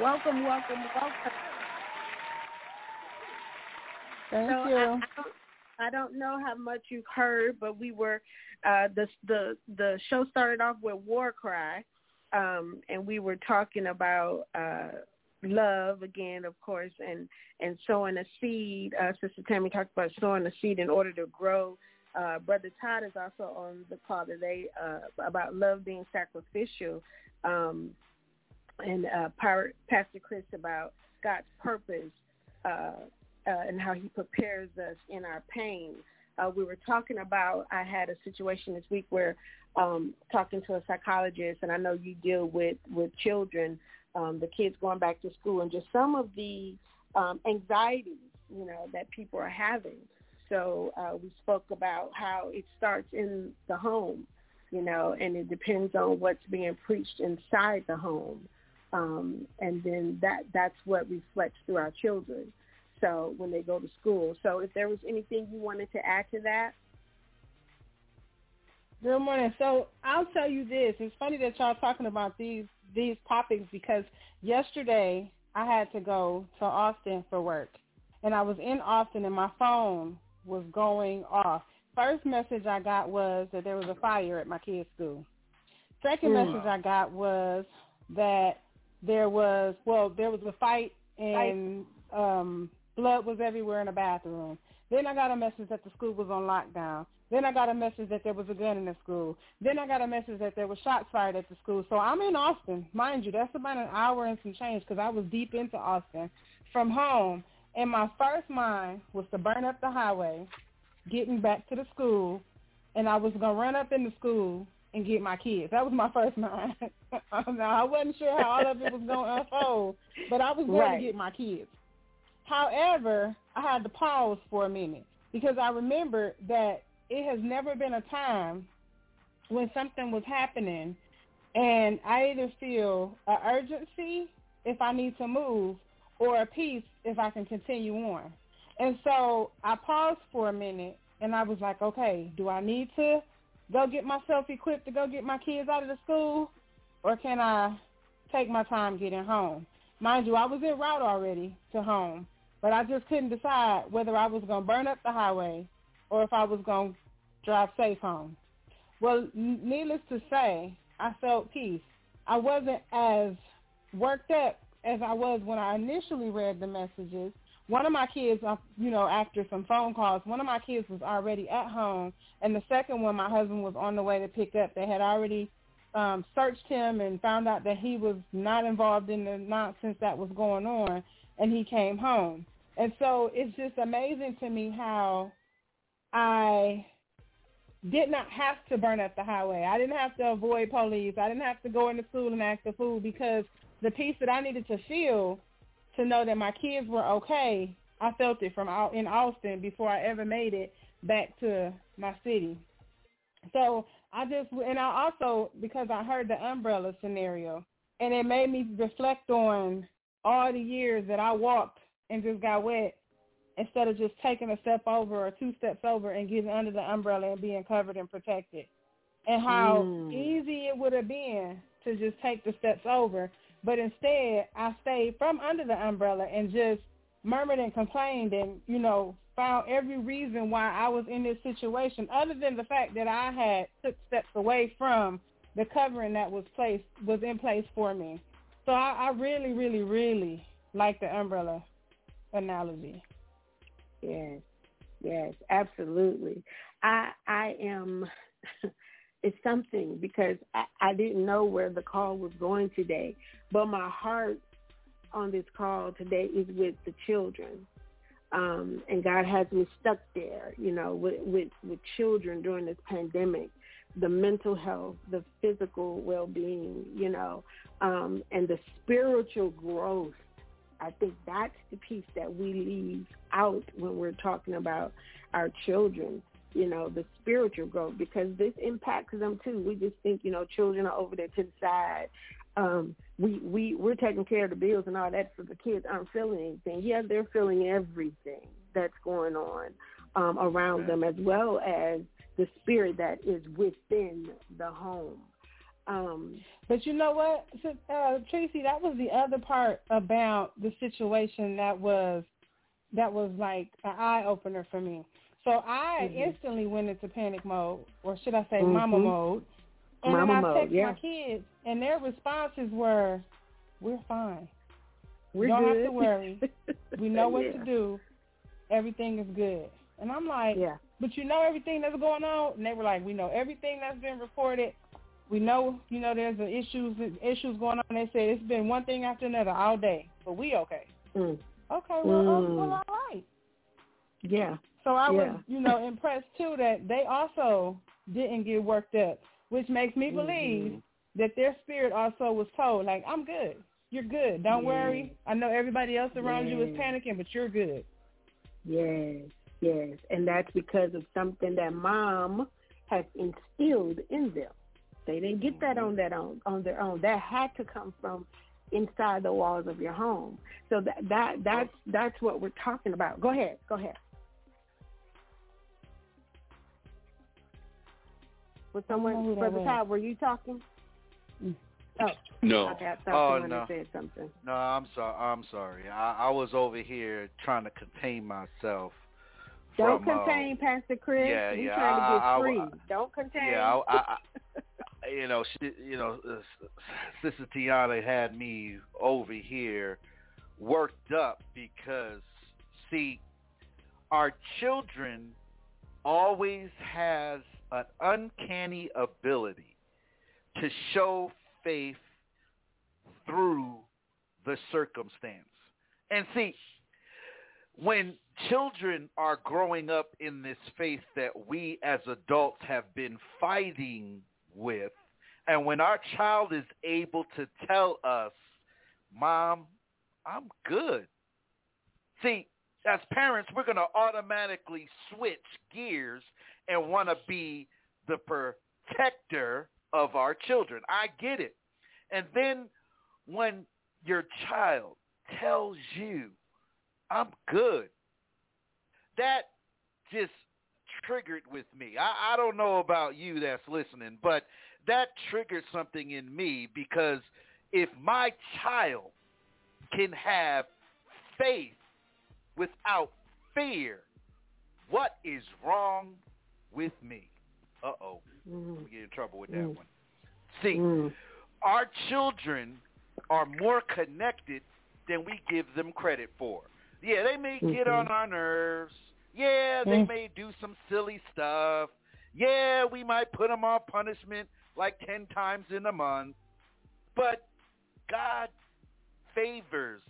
Welcome, welcome, welcome. Thank so you. I, I, don't, I don't know how much you've heard, but we were uh, the the the show started off with War Cry, um, and we were talking about uh, love again, of course, and and sowing a seed. Uh, Sister Tammy talked about sowing a seed in order to grow. Uh, Brother Todd is also on the call today uh, about love being sacrificial, um, and uh, Pastor Chris about God's purpose uh, uh, and how He prepares us in our pain. Uh, we were talking about. I had a situation this week where um, talking to a psychologist, and I know you deal with with children, um, the kids going back to school, and just some of the um, anxieties, you know, that people are having. So uh, we spoke about how it starts in the home, you know, and it depends on what's being preached inside the home, um, and then that that's what reflects through our children. So when they go to school. So if there was anything you wanted to add to that. Good morning. So I'll tell you this. It's funny that y'all are talking about these these topics because yesterday I had to go to Austin for work. And I was in Austin and my phone was going off. First message I got was that there was a fire at my kid's school. Second Mm. message I got was that there was well, there was a fight and um blood was everywhere in the bathroom. Then I got a message that the school was on lockdown. Then I got a message that there was a gun in the school. Then I got a message that there was shots fired at the school. So I'm in Austin, mind you. That's about an hour and some change because I was deep into Austin from home. And my first mind was to burn up the highway, getting back to the school, and I was gonna run up in the school and get my kids. That was my first mind. now I wasn't sure how all of it was gonna unfold, but I was going Right. to get my kids. However, I had to pause for a minute because I remembered that it has never been a time when something was happening and I either feel an urgency if I need to move or a peace if I can continue on. And so I paused for a minute and I was like, okay, do I need to go get myself equipped to go get my kids out of the school or can I take my time getting home? Mind you, I was en route already to home, but I just couldn't decide whether I was going to burn up the highway or if I was going to drive safe home. Well, needless to say, I felt peace. I wasn't as worked up as I was when I initially read the messages. One of my kids, uh, you know, after some phone calls, one of my kids was already at home, and the second one, my husband was on the way to pick up. They had already um, searched him and found out that he was not involved in the nonsense that was going on, and he came home. And so it's just amazing to me how I did not have to burn up the highway. I didn't have to avoid police. I didn't have to go into school and act a fool because the peace that I needed to feel to know that my kids were okay, I felt it from out in Austin before I ever made it back to my city. So I just and I also because I heard the umbrella scenario and it made me reflect on all the years that I walked and just got wet instead of just taking a step over or two steps over and getting under the umbrella and being covered and protected. And how Mm. easy it would have been to just take the steps over. But instead, I stayed from under the umbrella and just murmured and complained and, you know, found every reason why I was in this situation other than the fact that I had took steps away from the covering that was placed was in place for me. So I, I really, really, really like the umbrella analogy. Yes, yes, absolutely. I I am. it's something because I, I didn't know where the call was going today, but my heart on this call today is with the children. Um, and God has me stuck there, you know, with, with, with children during this pandemic, the mental health, the physical well-being, you know, um, and the spiritual growth. I think that's the piece that we leave out when we're talking about our children, you know, the spiritual growth, because this impacts them too. We just think, you know, children are over there to the side um, we we we're taking care of the bills and all that, so the kids aren't feeling anything. Yeah, they're feeling everything that's going on um, around them, as well as the spirit that is within the home. Um, but you know what, uh, Tracy, that was the other part about the situation that was that was like an eye opener for me. So I mm-hmm. instantly went into panic mode, or should I say, mm-hmm. mama mode and Mama then I mode, text yeah. my kids, and their responses were, "We're fine. We're you don't good. have to worry. we know what Yeah. to do. Everything is good." And I'm like, Yeah. "But you know everything that's going on?" And they were like, "We know everything that's been reported. We know, you know, there's the issues issues going on." They said it's been one thing after another all day, but we okay. Mm. Okay, well, um, Mm. well, all right. Yeah. So I Yeah. was, you know, impressed too that they also didn't get worked up, which makes me Mm-hmm. believe that their spirit also was told, like, I'm good. You're good. Don't Yeah. worry. I know everybody else around you is panicking, but you're good. Yes, yes, and that's because of something that mom has instilled in them. They didn't get that on that own on their own. That had to come from inside the walls of your home. So that that that's that's what we're talking about. Go ahead, go ahead. Was someone who the Brother were you talking? Oh, No. Okay, I thought Oh, no. said something. No, I'm sorry. I'm sorry. I, I was over here trying to contain myself. Don't from, uh, contain Pastor Chris. yeah, we yeah, trying to I- get I- I- free. Don't contain. Yeah, I, I, I, you know, she, you know, uh, Sister Tiana had me over here worked up because, see, our children always has an uncanny ability to show faith through the circumstance. And see, when children are growing up in this faith that we as adults have been fighting with, and when our child is able to tell us, Mom, I'm good. See, as parents, we're going to automatically switch gears and want to be the protector of our children. I get it. And then when your child tells you, I'm good, that just triggered with me. I, I don't know about you that's listening, but that triggered something in me because if my child can have faith without fear, what is wrong with me? Uh-oh. Mm. We get in trouble with that Mm. one. See, our children are more connected than we give them credit for. Yeah, they may get Mhm. on our nerves. Yeah, they Mm. may do some silly stuff. Yeah, we might put them on punishment like 10 times in a month. But God favors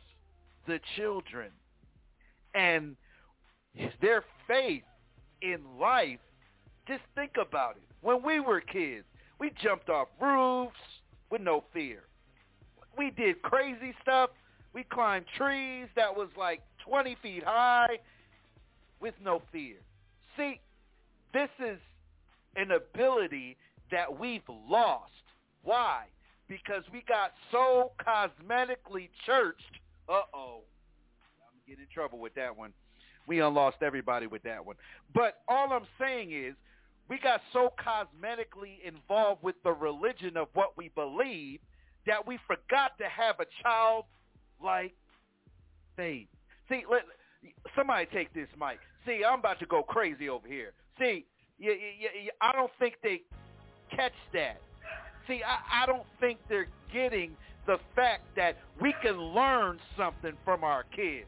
the children. And their faith in life, just think about it. When we were kids, we jumped off roofs with no fear. We did crazy stuff. We climbed trees that was like 20 feet high with no fear. See, this is an ability that we've lost. Why? Because we got so cosmetically churched. Uh-oh. I'm getting in trouble with that one. We unlost everybody with that one. But all I'm saying is we got so cosmetically involved with the religion of what we believe that we forgot to have a childlike faith. See, let, somebody take this mic. See, I'm about to go crazy over here. See, you, you, you, I don't think they catch that. See, I, I don't think they're getting the fact that we can learn something from our kids.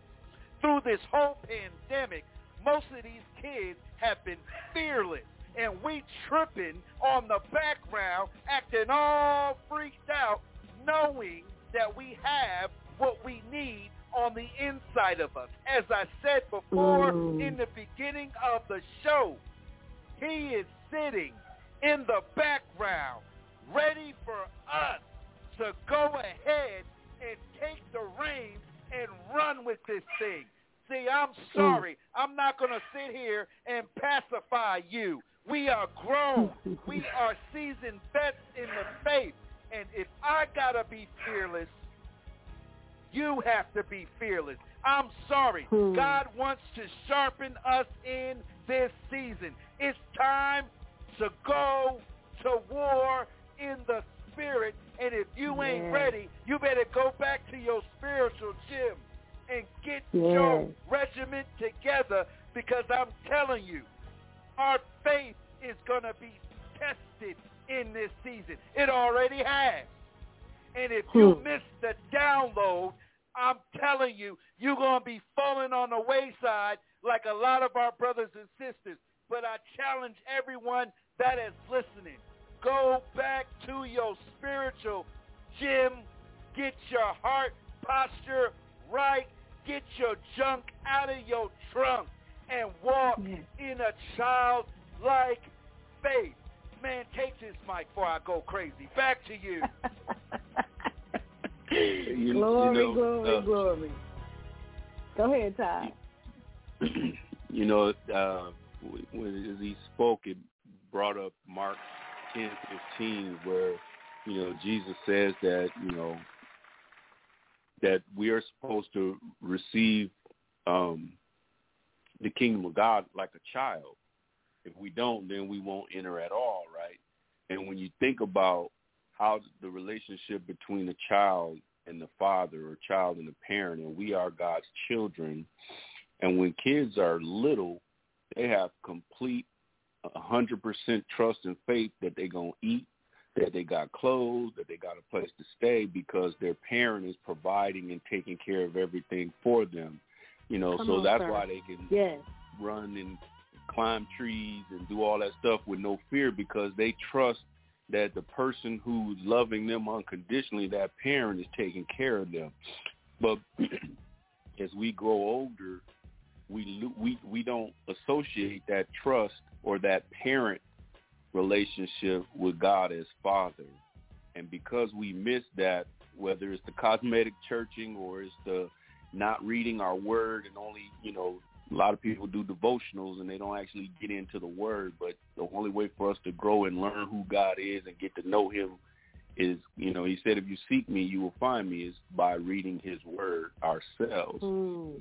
Through this whole pandemic, most of these kids have been fearless and we tripping on the background, acting all freaked out, knowing that we have what we need on the inside of us. As I said before Mm. in the beginning of the show, he is sitting in the background, ready for us to go ahead and take the reins and run with this thing. See, I'm sorry. I'm not going to sit here and pacify you. We are grown. we are seasoned vets in the faith. And if I got to be fearless, you have to be fearless. I'm sorry. Hmm. God wants to sharpen us in this season. It's time to go to war in the spirit. And if you ain't ready, you better go back to your spiritual gym and get Yes. your regiment together because I'm telling you, our faith is going to be tested in this season. It already has. And if you Hmm. miss the download, I'm telling you, you're going to be falling on the wayside like a lot of our brothers and sisters. But I challenge everyone that is listening, go back to your spiritual gym, get your heart posture right, get your junk out of your trunk, and walk in a childlike faith. Man, take this mic before I go crazy. Back to you. You- glory, you know, glory, uh, glory. Go ahead, Ty. you know, uh, when he spoke, it brought up Mark ten fifteen, where you know Jesus says that you know that we are supposed to receive um, the kingdom of God like a child. If we don't, then we won't enter at all, right? And when you think about how the relationship between a child and the father or child and the parent, and we are God's children, and when kids are little, they have complete a hundred percent trust and faith that they're gonna eat, that they got clothes, that they got a place to stay because their parent is providing and taking care of everything for them. You know, Come so on, that's sir. why they can Yes. run and climb trees and do all that stuff with no fear because they trust that the person who's loving them unconditionally, that parent is taking care of them. But as we grow older, we we we don't associate that trust or that parent relationship with God as Father, and because we miss that, whether it's the cosmetic churching or it's the not reading our word and only you know a lot of people do devotionals and they don't actually get into the word. But the only way for us to grow and learn who god is and get to know him is you know he said if you seek me you will find me is by reading his word ourselves. Mm.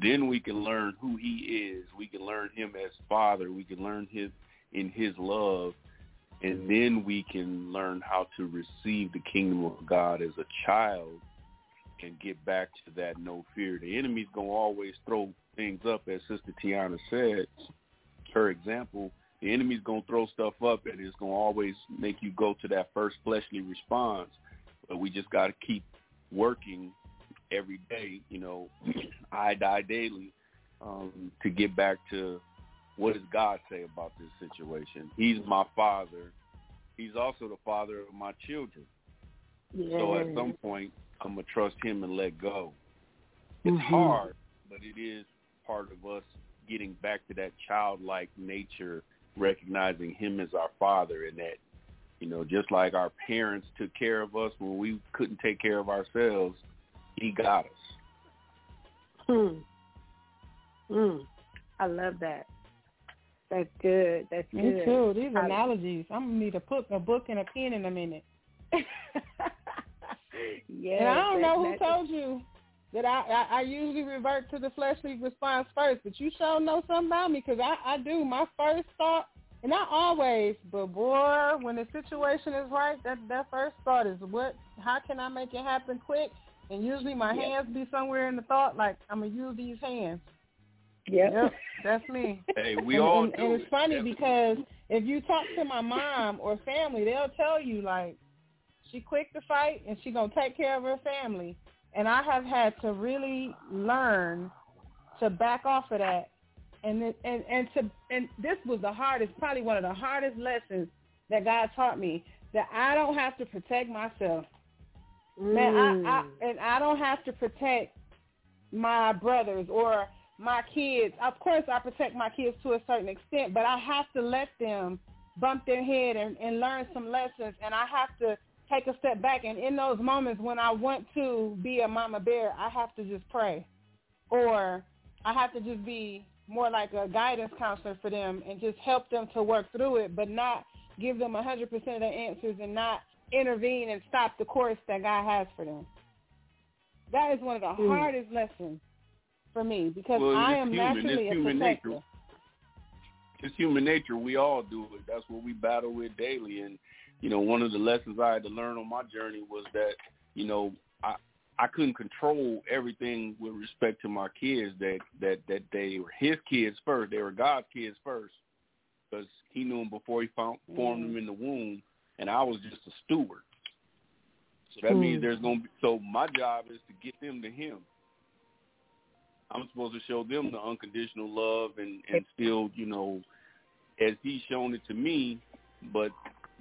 then we can learn who he is. We can learn him as father. We can learn his in his love. And then we can learn how to receive the kingdom of god as a child and get back to that no fear. The enemy's gonna always throw things up, as Sister Tiana said. Her example, the enemy's gonna throw stuff up, and it's gonna always make you go to that first fleshly response. But we just got to keep working every day. You know, I die daily um, to get back to what does God say about this situation. He's my father. He's also the father of my children. So at some point, I'm gonna trust him and let go. It's Mhm. hard, but it is part of us getting back to that childlike nature, recognizing him as our father, and that you know, just like our parents took care of us when we couldn't take care of ourselves, he got us. Hmm. Hmm. I love that. That's good. That's Me good. too. These I- analogies. I'm gonna need a book, a book and a pen in a minute. Yes, and I don't know who told you that I, I I usually revert to the fleshly response first, but you sure know something about me because I I do. My first thought, and not always, but boy, when the situation is right, that that first thought is what? How can I make it happen quick? And usually my Yep. hands be somewhere in the thought, like I'm gonna use these hands. Yep. Yep, that's me. Hey, we and, all and, do and it's it. funny That's- because if you talk to my mom or family, they'll tell you like She quick to fight, and she gonna take care of her family. And I have had to really learn to back off of that, and and and to and this was the hardest, probably one of the hardest lessons that God taught me that I don't have to protect myself. Man, I, I mm. and I don't have to protect my brothers or my kids. Of course, I protect my kids to a certain extent, but I have to let them bump their head and, and learn some lessons, and I have to take a step back. And in those moments when I want to be a mama bear, I have to just pray, or I have to just be more like a guidance counselor for them and just help them to work through it, but not give them a 100% of the answers and not intervene and stop the course that God has for them. That is one of the Mm. hardest lessons for me because Well, I am human. naturally It's a human protector. nature. It's human nature. We all do it. That's what we battle with daily. And you know, one of the lessons I had to learn on my journey was that you know I I couldn't control everything with respect to my kids. That that that they were his kids first. They were God's kids first because He knew them before He found, formed them in the womb, and I was just a steward. So that means Mm. there's going to be. So my job is to get them to Him. I'm supposed to show them the unconditional love and and still, you know, as He's shown it to me, but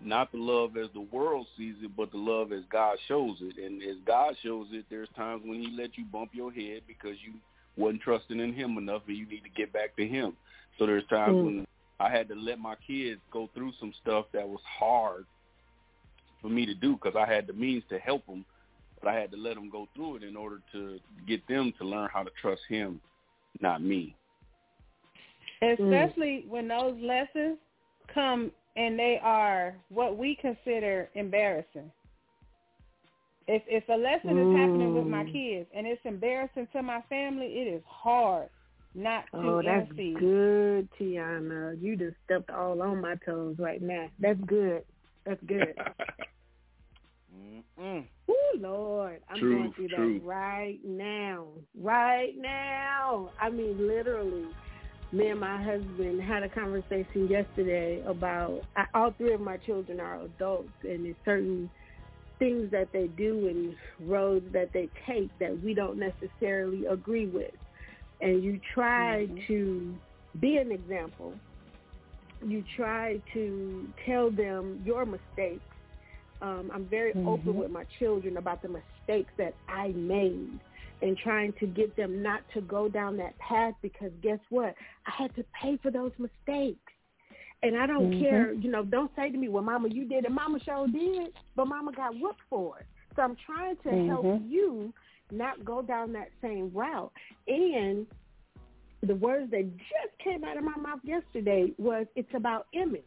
not the love as the world sees it, but the love as God shows it. And as God shows it, there's times when He let you bump your head because you wasn't trusting in Him enough, and you need to get back to Him. So there's times Mm. when I had to let my kids go through some stuff that was hard for me to do because I had the means to help them, but I had to let them go through it in order to get them to learn how to trust Him, not me. Especially when those lessons come and they are what we consider embarrassing. If if a lesson is happening with my kids and it's embarrassing to my family, it is hard not to Oh, that's intercede. good, Tiana. You just stepped all on my toes right now. That's good. That's good. Mm. Oh Lord, I'm True, going through true. that right now. Right now. I mean, literally. Me and my husband had a conversation yesterday about I, all three of my children are adults, and there's certain things that they do and roads that they take that we don't necessarily agree with. And you try to be an example. You try to tell them your mistakes um, I'm very open Mhm. with my children about the mistakes that I made and trying to get them not to go down that path because guess what? I had to pay for those mistakes. And I don't Mhm. care, you know, don't say to me, well, Mama, you did it. Mama sure did, but Mama got whooped for it. So I'm trying to help Mhm. you not go down that same route. And the words that just came out of my mouth yesterday was it's about image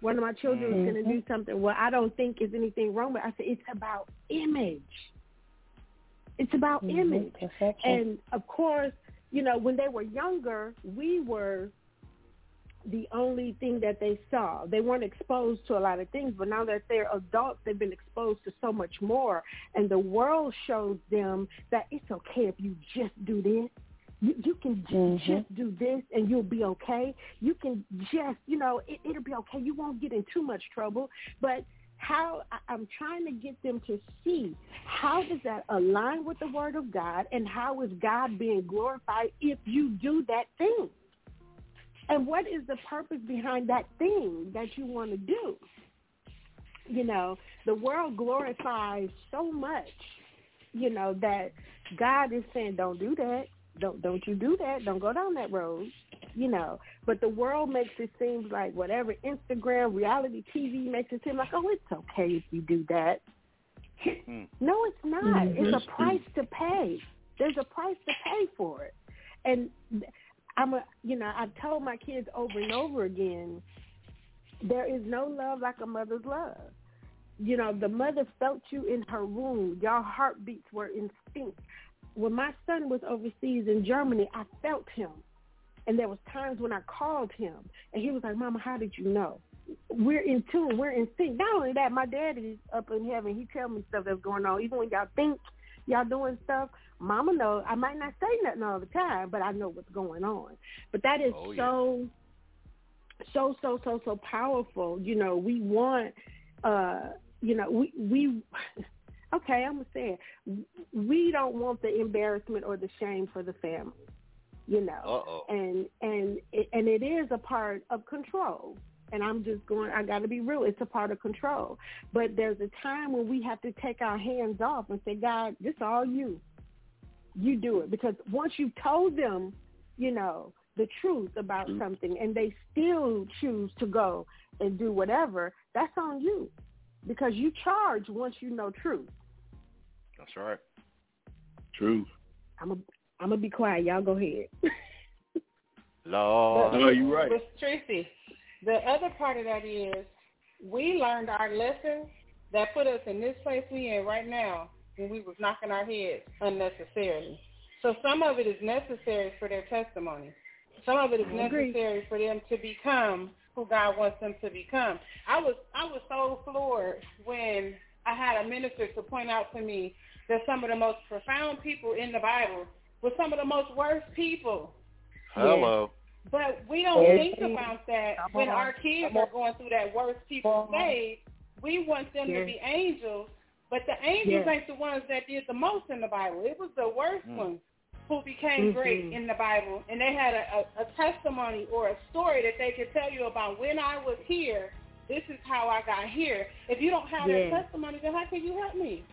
one of my children was going to do something well i don't think is anything wrong with it. i said it's about image it's about Mhm. image Perfection. and of course you know when they were younger we were the only thing that they saw they weren't exposed to a lot of things but now that they're adults they've been exposed to so much more and the world shows them that it's okay if you just do this you, you can j- Mhm. just do this and you'll be okay. You can just, you know, it, it'll be okay. You won't get in too much trouble. But how I'm trying to get them to see how does that align with the Word of God and how is God being glorified if you do that thing? And what is the purpose behind that thing that you want to do? You know, the world glorifies so much, you know, that God is saying, don't do that. Don't don't you do that. Don't go down that road. You know, but the world makes it seem like whatever Instagram, reality TV makes it seem like, oh, it's okay if you do that. No, it's not. Mhm. It's a price to pay. There's a price to pay for it. And I'm a, you know, I've told my kids over and over again, there is no love like a mother's love. You know, the mother felt you in her womb. Your heartbeats were in sync. When my son was overseas in Germany, I felt him. And there was times when I called him and he was like, Mama, how did you know? We're in tune. We're in sync. Not only that, my daddy's up in heaven. He tell me stuff that's going on. Even when y'all think y'all doing stuff, Mama know. I might not say nothing all the time, but I know what's going on. But that is Oh, yeah. so, so, so, so, so powerful. You know, we want, uh, you know, we we okay, I'm gonna say it. We don't want the embarrassment or the shame for the family, you know. Uh-oh. And and and it is a part of control. And I'm just going. I got to be real. It's a part of control. But there's a time when we have to take our hands off and say, God, this is all you. You do it because once you've told them, you know, the truth about mm-hmm. something, and they still choose to go and do whatever, that's on you because you charge once you know truth. That's right. True. I'm a, I'm gonna be quiet. Y'all go ahead. Lord. No, you're right. But Tracy, the other part of that is we learned our lesson that put us in this place we in right now when we was knocking our heads unnecessarily. So some of it is necessary for their testimony. Some of it is necessary for them to become who God wants them to become. I was I was so floored when I had a minister to point out to me that some of the most profound people in the Bible were some of the most worst people. Hello. But we don't Yes. think about that Come when on. our kids are going through that worst people stage. We want them to be angels, but the angels Yes. ain't the ones that did the most in the Bible. It was the worst Mm. ones who became great Mhm. in the Bible, and they had a, a, a testimony or a story that they could tell you about when I was here. This is how I got here. If you don't have Yes. that testimony, then how can you help me?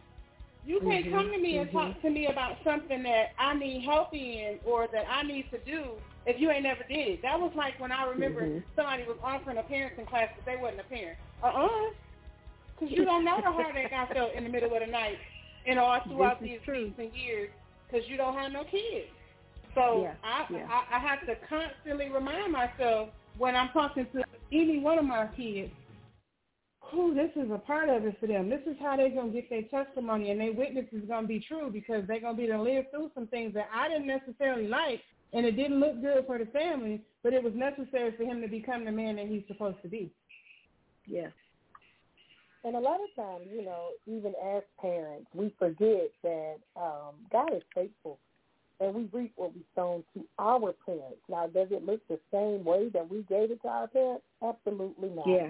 You can't Mhm, come to me and mhm. talk to me about something that I need help in or that I need to do if you ain't never did it. That was like when I remember Mhm. somebody was offering a parenting class, but they wasn't a parent. Uh-uh. Because you don't know the heartache I felt in the middle of the night and all throughout these weeks and years because you don't have no kids. So Yeah, I, yeah. I I have to constantly remind myself when I'm talking to any one of my kids, oh, this is a part of it for them. This is how they're gonna get their testimony and their witness is gonna be true because they're gonna be to live through some things that I didn't necessarily like and it didn't look good for the family, but it was necessary for him to become the man that he's supposed to be. Yeah. And a lot of times, you know, even as parents, we forget that um, God is faithful, and we reap what we sown to our parents. Now, does it look the same way that we gave it to our parents? Absolutely not. Yeah.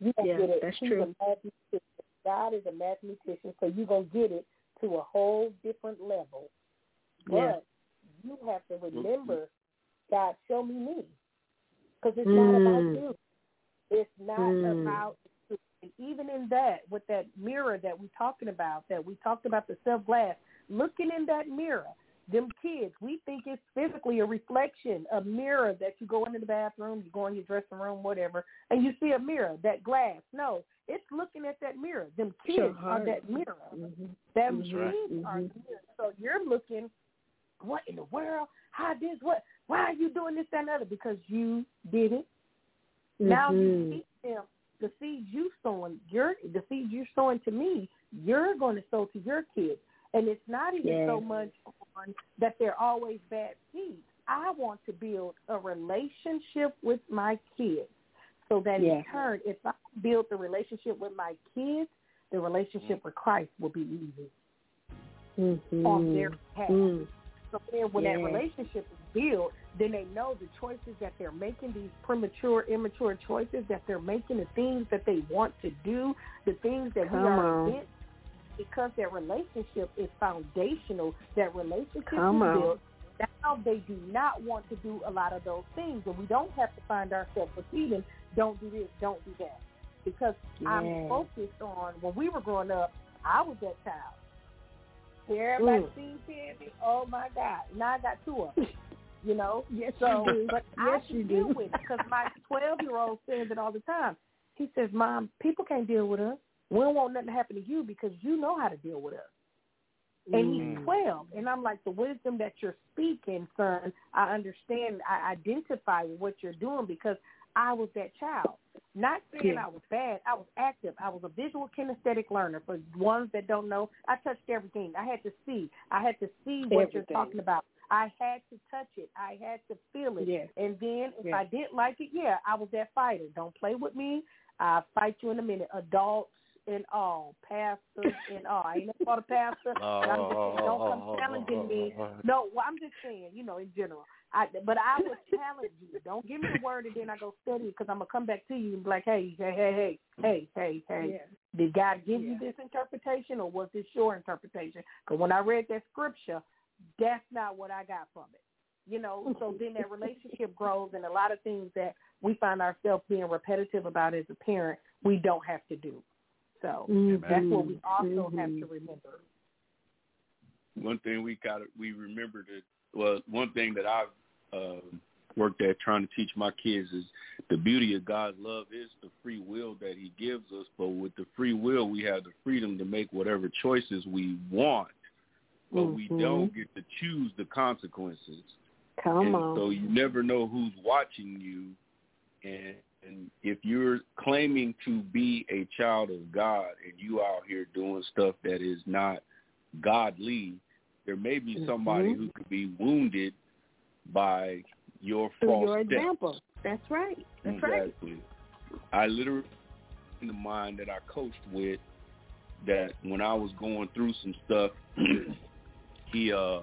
You gonna Yeah, get it. that's He's true. A mathematician. God is a mathematician, so you're gonna get it to a whole different level. But Yeah. you have to remember, God, show me me, because it's not about Mm. you. It's not Mm. about you. Even in that, with that mirror that we're talking about, that we talked about the self glass, looking in that mirror, them kids, we think it's physically a reflection, a mirror that you go into the bathroom, you go in your dressing room, whatever, and you see a mirror, that glass. No, it's looking at that mirror. Them kids are that mirror. Mhm. Them Mhm. kids are Mhm. mirrors. So you're looking, what in the world? How this? What? Why are you doing this, that, and other? Because you did it. Now you Mhm. teach them the seeds you sowing. Your the seeds you're sowing to me, you're going to sow to your kids. And it's not even Yes. so much on that they're always bad seeds. I want to build a relationship with my kids, so that Yeah. in turn, if I build the relationship with my kids, the relationship with Christ will be easy Mhm. on their behalf. Mm. So then when that relationship is built, then they know the choices that they're making, these premature, immature choices that they're making, the things that they want to do, the things that Come we are on. against, because that relationship is foundational, that relationship Come is built, now they do not want to do a lot of those things. And we don't have to find ourselves repeating, don't do this, don't do that. Because I'm focused on, when we were growing up, I was that child. Everybody Mm. seen Candy. Oh my God! Now I got two of them. You know. Yes, so, you do. but Yes, I you deal do. with it because my twelve-year-old says it all the time. He says, "Mom, people can't deal with us. We don't want nothing to happen to you because you know how to deal with us." And Mm. he's twelve, and I'm like, the wisdom that you're speaking, son. I understand. I identify with what you're doing because I was that child. Not saying Yeah. I was bad. I was active. I was a visual kinesthetic learner. For ones that don't know, I touched everything. I had to see. I had to see what you're talking about. I had to touch it. I had to feel it. Yeah. And then if Yeah. I didn't like it, yeah, I was that fighter. Don't play with me. I'll fight you in a minute. Adults and all, pastors and all. I ain't never fought a pastor. but I'm just saying, don't come oh, oh, oh, challenging me. No, well, I'm just saying, you know, in general. I, but I would challenge you. Don't give me the word and then I go study it because I'm gonna come back to you and be like, hey, hey, hey, hey, hey, hey, hey. Yeah. Did God give you this interpretation, or was this your interpretation? Because when I read that scripture, that's not what I got from it. You know, so then that relationship grows, and a lot of things that we find ourselves being repetitive about as a parent, we don't have to do. So that's what we also have to remember. one thing we got we remember to well one thing that I've uh, worked at trying to teach my kids is the beauty of God's love is the free will that He gives us. But with the free will, we have the freedom to make whatever choices we want, but we Mhm. don't get to choose the consequences. Come and on. So you never know who's watching you, and and if you're claiming to be a child of God and you out here doing stuff that is not godly, there may be somebody Mhm. who could be wounded by your Through false your steps. example. That's right. That's right. I literally in the mind that I coached with that when I was going through some stuff, he uh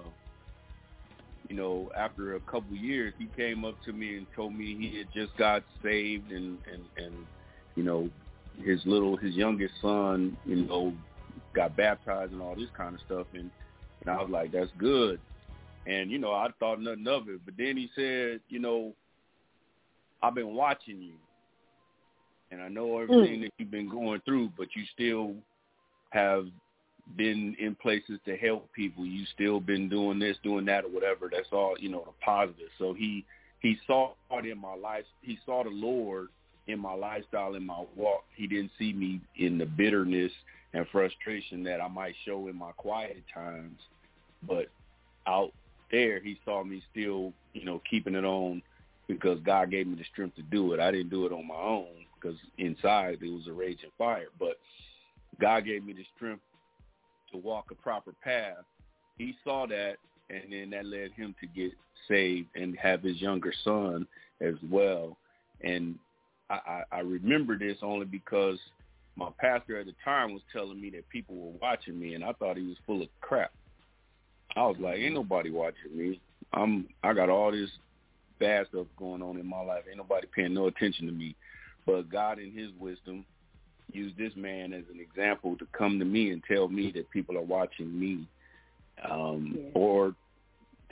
you know, after a couple years he came up to me and told me he had just got saved and and and you know, his little his youngest son, you know, got baptized and all this kind of stuff and and I was like, That's good. And, you know, I thought nothing of it. But then he said, you know, I've been watching you and I know everything mm. that you've been going through, but you still have been in places to help people. You still been doing this, doing that, or whatever. That's all you know, the positive. So he he saw it in my life. He saw the Lord in my lifestyle, in my walk. He didn't see me in the bitterness and frustration that I might show in my quiet times, but out there, he saw me still, you know, keeping it on because God gave me the strength to do it. I didn't do it on my own because inside it was a raging fire, but God gave me the strength to walk a proper path. He saw that, and then that led him to get saved and have his younger son as well. And I, I, remember this only because my pastor at the time was telling me that people were watching me, and I thought he was full of crap. I was like, ain't nobody watching me. I'm I got all this bad stuff going on in my life. Ain't nobody paying no attention to me. But God in his wisdom used this man as an example to come to me and tell me that people are watching me. Um or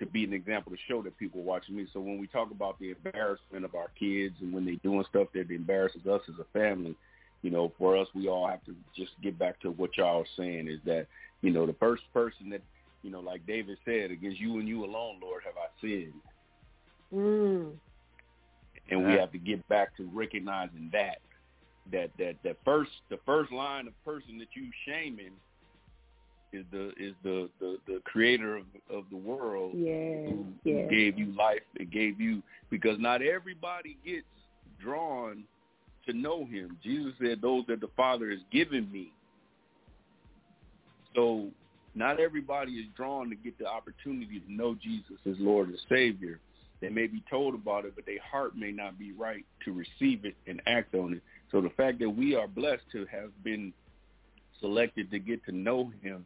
to be an example to show that people are watching me. So when we talk about the embarrassment of our kids and when they're doing stuff that embarrasses us as a family, you know, for us, we all have to just get back to what y'all are saying is that, you know, the first person that, you know, like David said, against you and you alone, Lord, have I sinned. Mm. And we have to get back to recognizing that, that, that, that first, the first line of person that you shaming is the, is the, the, the creator of, of the world Yeah. who, Yeah. who gave you life, that gave you, because not everybody gets drawn to know him. Jesus said, those that the Father has given me. So not everybody is drawn to get the opportunity to know Jesus as Lord and Savior. They may be told about it, but their heart may not be right to receive it and act on it. So the fact that we are blessed to have been selected to get to know him,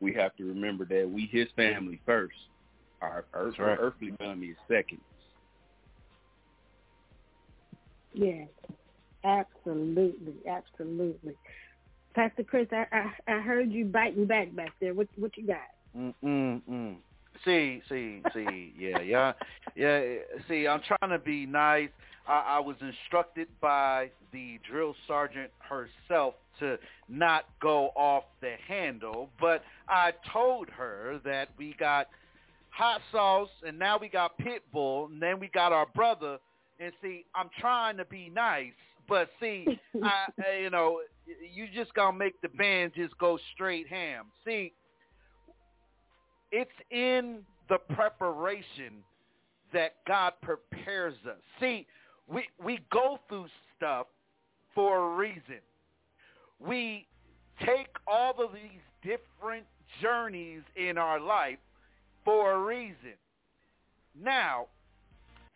we have to remember that we his family first. Our earth, right. earthly family is second. Yes, absolutely, absolutely. Pastor Chris, I, I I heard you biting back back there. What what you got? Mm mm mm. See, see, see. Yeah, yeah, yeah. See, I'm trying to be nice. I, I was instructed by the drill sergeant herself to not go off the handle, but I told her that we got hot sauce and now we got pit bull and then we got our brother. And see, I'm trying to be nice, but see, I, I- you know, you just gonna make the band just go straight ham. See, it's in the preparation that God prepares us. See, we we go through stuff for a reason. We take all of these different journeys in our life for a reason. Now,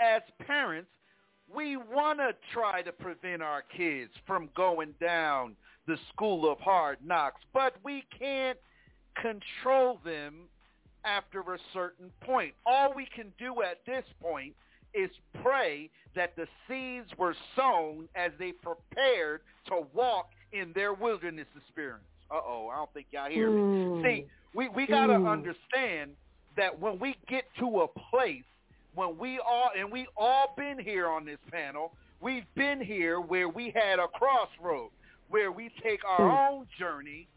as parents, we want to try to prevent our kids from going down the school of hard knocks, but we can't control them after a certain point. All we can do at this point is pray that the seeds were sown as they prepared to walk in their wilderness experience. Uh-oh, I don't think y'all hear me. Mm. See, we, we got to Mm. understand that when we get to a place, when we all, and we all been here on this panel, we've been here where we had a crossroad, where we take our Mm. own journey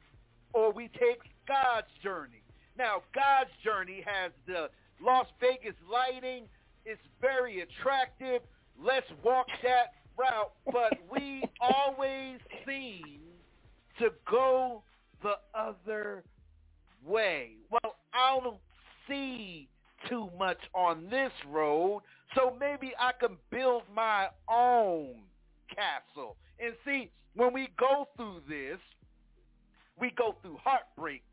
or we take God's journey. Now, God's journey has the Las Vegas lighting. It's very attractive. Let's walk that route. But we always seem to go the other way. Well, I don't see too much on this road, so maybe I can build my own castle. And see, when we go through this, we go through heartbreak,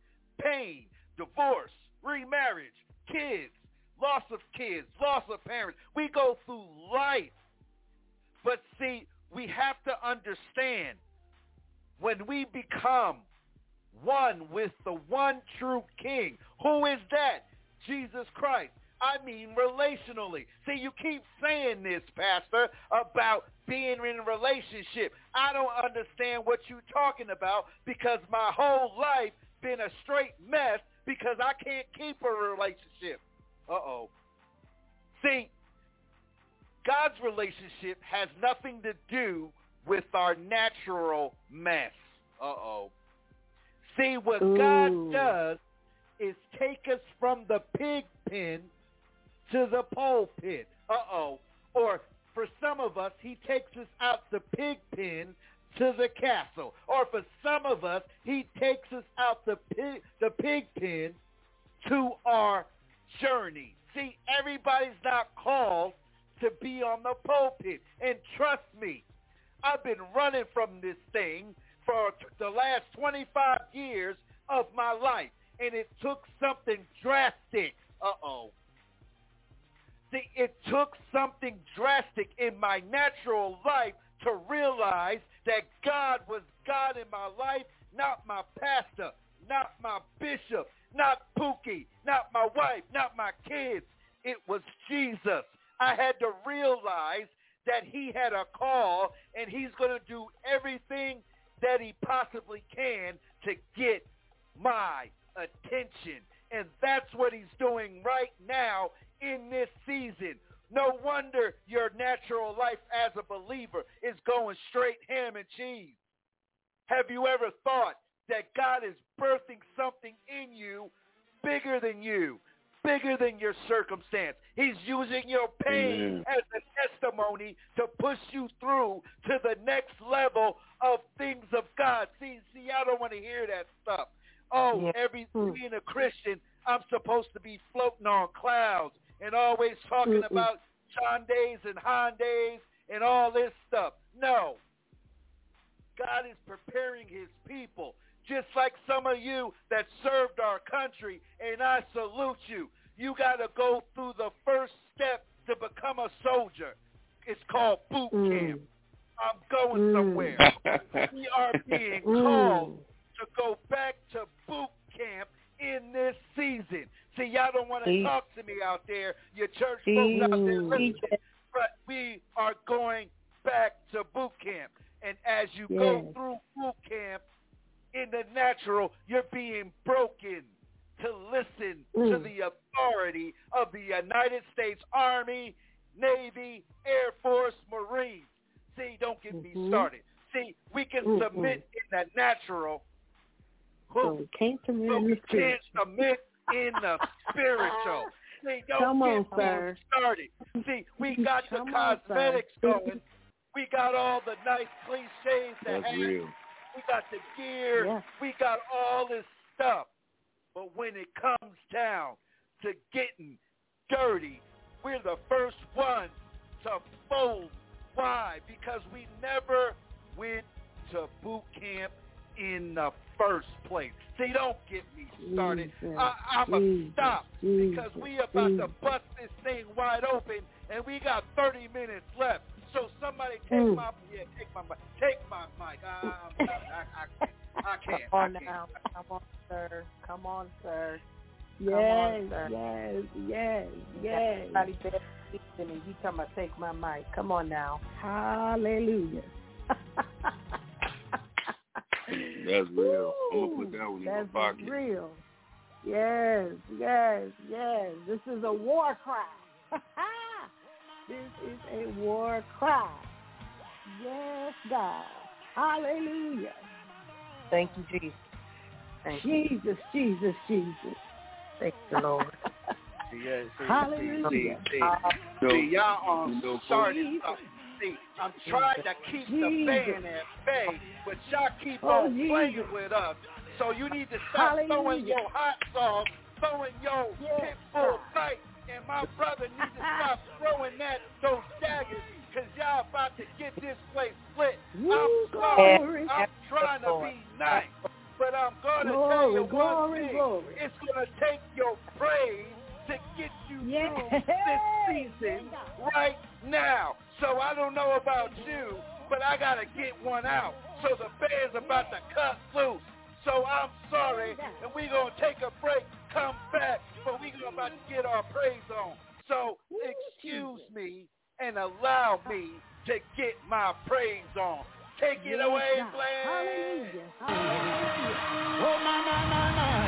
pain, divorce, remarriage, kids, loss of kids, loss of parents. We go through life. But see, we have to understand when we become one with the one true king. Who is that? Jesus Christ. I mean relationally. See, you keep saying this, Pastor, about being in a relationship. I don't understand what you're talking about because my whole life been a straight mess because I can't keep a relationship. Uh-oh. See, God's relationship has nothing to do with our natural mess. Uh-oh. See, what God does is take us from the pig pen to the pulpit. Uh-oh. Or for some of us, he takes us out the pig pen to the castle. Or for some of us, he takes us out the pig, the pig pen to our journey. See, everybody's not called to be on the pulpit. And trust me, I've been running from this thing for the last 25 years of my life. And it took something drastic. Uh-oh. See, it took something drastic in my natural life to realize that God was God in my life, not my pastor, not my bishop, not Pookie, not my wife, not my kids. It was Jesus. I had to realize that he had a call and he's going to do everything that he possibly can to get my attention. And that's what he's doing right now in this season. No wonder your natural life as a believer is going straight ham and cheese. Have you ever thought that God is birthing something in you bigger than you, bigger than your circumstance? He's using your pain Amen. as a testimony to push you through to the next level of things of God. See, see, I don't want to hear that stuff. Oh, every hmm. being a Christian, I'm supposed to be floating on clouds and always talking Mm-mm. about Shondays and Hondays and all this stuff. No. God is preparing his people, just like some of you that served our country, and I salute you. You got to go through the first step to become a soldier. It's called boot camp. I'm going Mm. somewhere. We are being Mm. called to go back to boot camp in this season. See, y'all don't want to talk to me out there, your church folks out there listening, but we are going back to boot camp. And as you go through boot camp, in the natural, you're being broken to listen to Mm. the authority of the United States Army, Navy, Air Force, Marines. See, don't get me Mhm. started. See, we can Mm-mm. submit in the natural, So we can't submit but we can't submit in the spiritual. Oh. See, don't Come on, get sir. me started. See, we got the Come on, sir. cosmetics going. We got all the nice cliches that That's have real. we got the gear. Yeah. We got all this stuff. But when it comes down to getting dirty, we're the first ones to fold. Why? Because we never went to boot camp in the first place. See, don't get me started. Jesus, I, I'm going to Jesus, stop because Jesus, we about to bust this thing wide open, and we got 30 minutes left. So somebody take Mm. my yeah, take my mic. Take my mic. I, I, I, I, I can't. Come on I can't. now. Come on, sir. Come on, sir. Yes, on, sir. yes, yes, yes. Everybody better listen and you talking about take my mic. Come on now. Hallelujah. That's real. I'm gonna put that one in my That's pocket. real. Yes, yes, yes. This is a war cry. this is a war cry. Yes, God. Hallelujah. Thank you, Jesus. Thank you. Jesus, Jesus, Jesus. Thank you, Lord. Yeah, see, Hallelujah. See, see, No. see, y'all um, No. started something. I'm trying to keep the Jesus. band at bay, but y'all keep Oh, on Jesus. playing with us. So you need to stop throwing Hallelujah. your hot sauce, throwing your Yes, pitbull God. fight, and my brother needs to stop throwing that those daggers, cause y'all about to get this place split. Woo, I'm sorry. I'm trying to be nice. But I'm gonna tell Glory, you one glory, thing. glory. It's gonna take your praise to get you Yes. through this season right now. So I don't know about you, but I gotta get one out. So the band's about to cut loose. So I'm sorry, and we're gonna take a break, come back, but we're gonna about to get our praise on. So excuse me and allow me to get my praise on. Take it away, Blaine. Hallelujah. Hallelujah. Oh my my my my.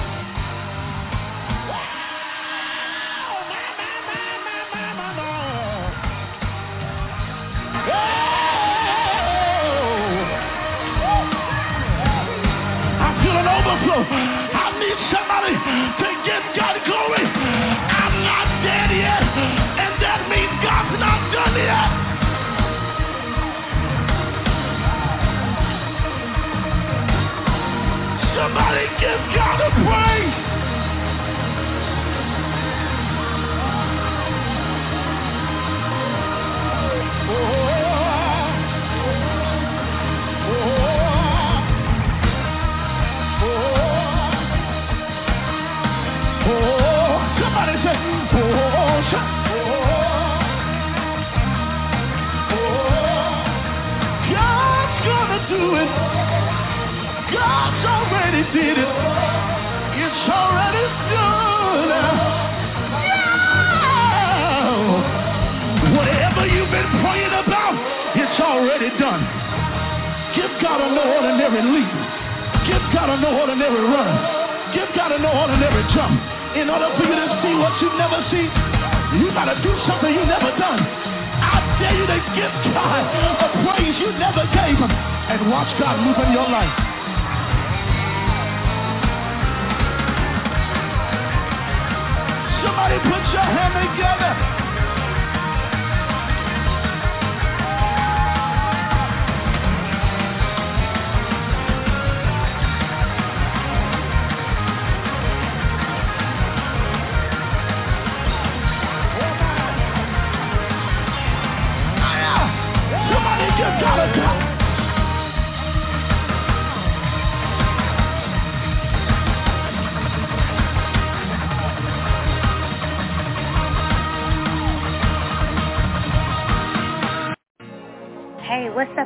Overflow. I need somebody to give God glory. I'm not dead yet, and that means God's not done yet. Somebody give God a praise. Watch God move in your life. Somebody put your hand together.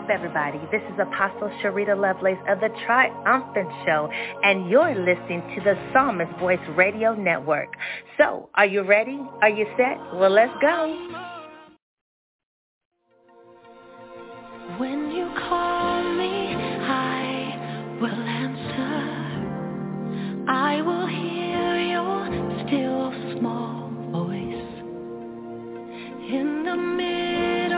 Up, everybody? This is Apostle Sharita Lovelace of the Triumphant Show, and you're listening to the Psalmist Voice Radio Network. So, are you ready? Are you set? Well, let's go. When you call me, I will answer. I will hear your still small voice in the middle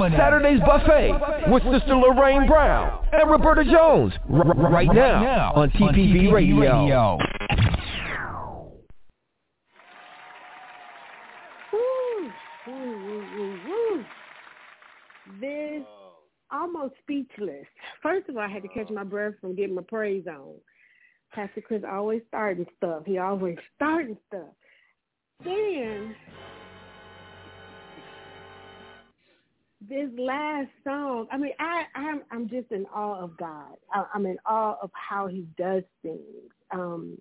nominated Saturday's Buffet with Sister Lorraine Brown and Roberta Jones r- r- right now on TPV Radio. Woo, woo, woo, woo, woo. This almost speechless. First of all, I had to catch my breath from getting my praise on. Pastor Chris always starting stuff. He always starting stuff. Then this last song, I mean, I, I'm I'm just in awe of God. I, I'm in awe of how He does things. Um,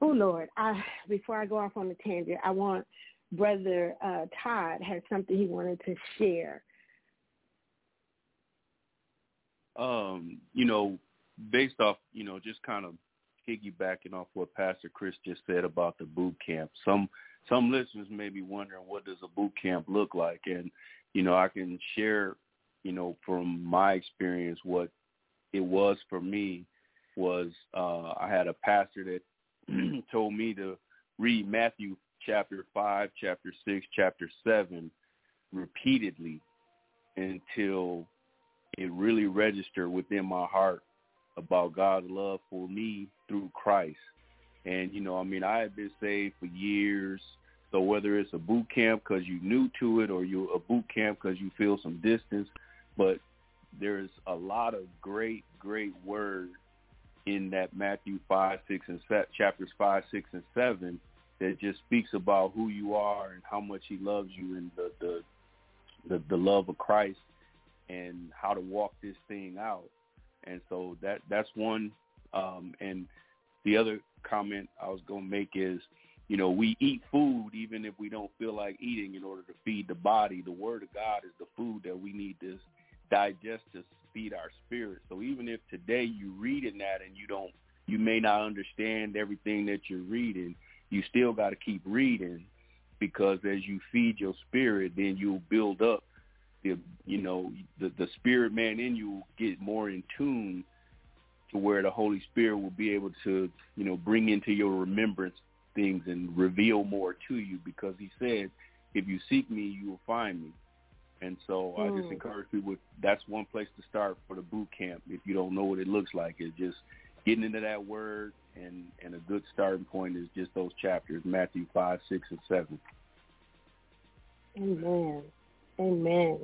oh Lord, I before I go off on a tangent, I want Brother uh, Todd had something he wanted to share. um, you know, based off, you know, just kind of piggybacking off what Pastor Chris just said about the boot camp. Some some listeners may be wondering what does a boot camp look like, and you know, I can share, you know, from my experience what it was for me was uh, I had a pastor that told me to read Matthew chapter five, chapter six, chapter seven repeatedly until it really registered within my heart about God's love for me through Christ. And, you know, I mean, I had been saved for years. So whether it's a boot camp because you're new to it or you're a boot camp because you feel some distance, but there's a lot of great, great word in that Matthew 5, 6, and se- chapters 5, 6, and 7 that just speaks about who you are and how much he loves you and the, the, the, the love of Christ and how to walk this thing out. And so that that's one. Um, and the other comment I was going to make is, you know, we eat food even if we don't feel like eating in order to feed the body. The Word of God is the food that we need to digest to feed our spirit. So even if today you reading that and you don't, you may not understand everything that you're reading, you still got to keep reading because as you feed your spirit, then you'll build up the you know the the spirit man in you will get more in tune to where the Holy Spirit will be able to you know bring into your remembrance things and reveal more to you because he said if you seek me you will find me and so I just Mm. encourage people that's one place to start for the boot camp if you don't know what it looks like is just getting into that word and and a good starting point is just those chapters Matthew five six and seven Amen. Amen.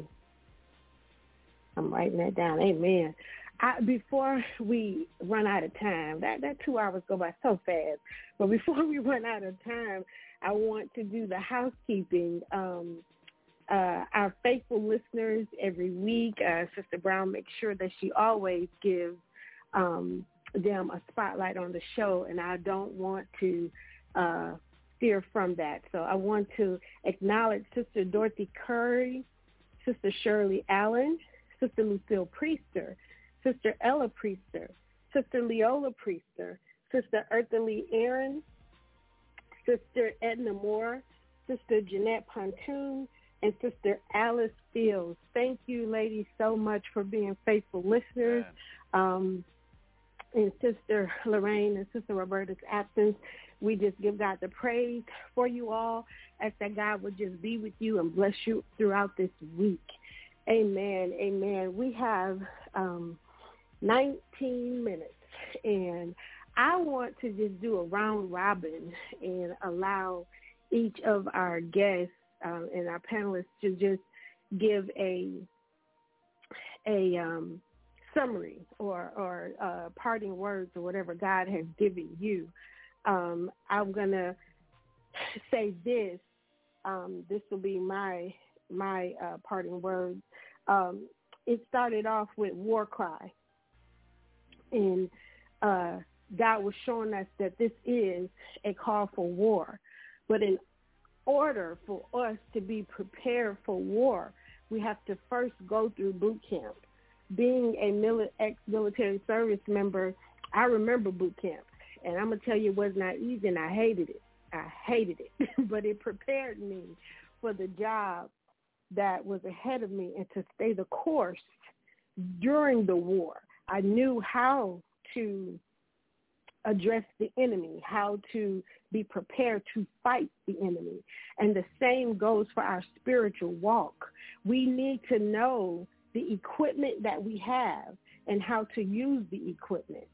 I'm writing that down. Amen. I, before we run out of time, that that two hours go by so fast. But before we run out of time, I want to do the housekeeping. Um, uh, our faithful listeners every week, uh, Sister Brown makes sure that she always gives um, them a spotlight on the show, and I don't want to uh, steer from that. So I want to acknowledge Sister Dorothy Curry, Sister Shirley Allen, Sister Lucille Priester, Sister Ella Priester, Sister Leola Priester, Sister Eartha Lee Aaron, Sister Edna Moore, Sister Jeanette Pontoon, and Sister Alice Fields. Thank you, ladies, so much for being faithful listeners. Um, in Sister Lorraine and Sister Roberta's absence, we just give God the praise for you all. Ask that God would just be with you and bless you throughout this week. Amen. Amen. We have um, 19 minutes, and I want to just do a round robin and allow each of our guests um, and our panelists to just give a a um, summary or or uh, parting words or whatever God has given you. Um, I'm gonna say this. Um, this will be my my uh, parting words. Um, it started off with war cry, and uh, God was showing us that this is a call for war. But in order for us to be prepared for war, we have to first go through boot camp. Being a mili- ex-military service member, I remember boot camp, and I'm gonna tell you, it was not easy, and I hated it. I hated it, but it prepared me for the job that was ahead of me and to stay the course during the war. I knew how to address the enemy, how to be prepared to fight the enemy. And the same goes for our spiritual walk. We need to know the equipment that we have and how to use the equipment.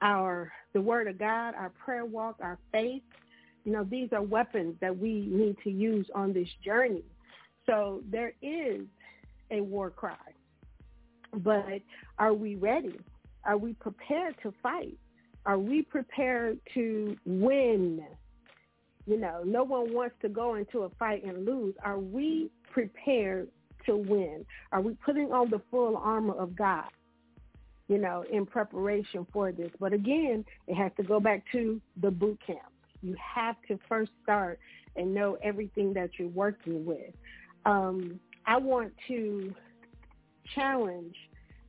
Our the word of God, our prayer walk, our faith, you know, these are weapons that we need to use on this journey. So there is a war cry. But are we ready? Are we prepared to fight? Are we prepared to win? You know, no one wants to go into a fight and lose. Are we prepared to win? Are we putting on the full armor of God? You know, in preparation for this. But again, it has to go back to the boot camp. You have to first start and know everything that you're working with. Um, I want to challenge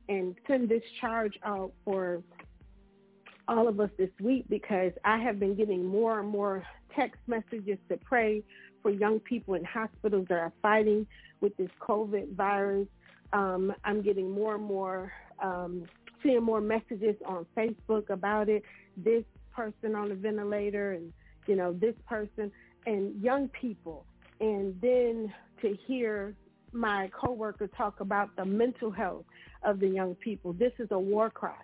and send this charge out for all of us this week because I have been getting more and more text messages to pray for young people in hospitals that are fighting with this COVID virus. Um, I'm getting more and more, um, seeing more messages on Facebook about it. This person on the ventilator and, you know, this person and young people. And then to hear my coworker talk about the mental health of the young people. This is a war cry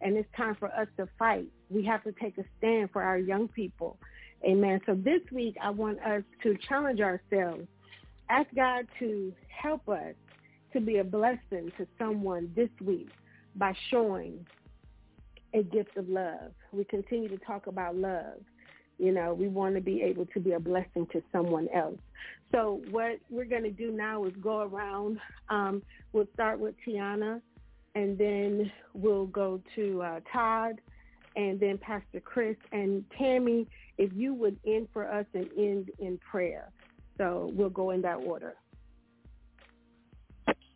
and it's time for us to fight. We have to take a stand for our young people. Amen. So this week, I want us to challenge ourselves. Ask God to help us to be a blessing to someone this week by showing a gift of love. We continue to talk about love. You know, we want to be able to be a blessing to someone else. So what we're going to do now is go around. Um, we'll start with Tiana and then we'll go to uh, Todd, and then Pastor Chris and Tammy. If you would end for us and end in prayer, so we'll go in that order.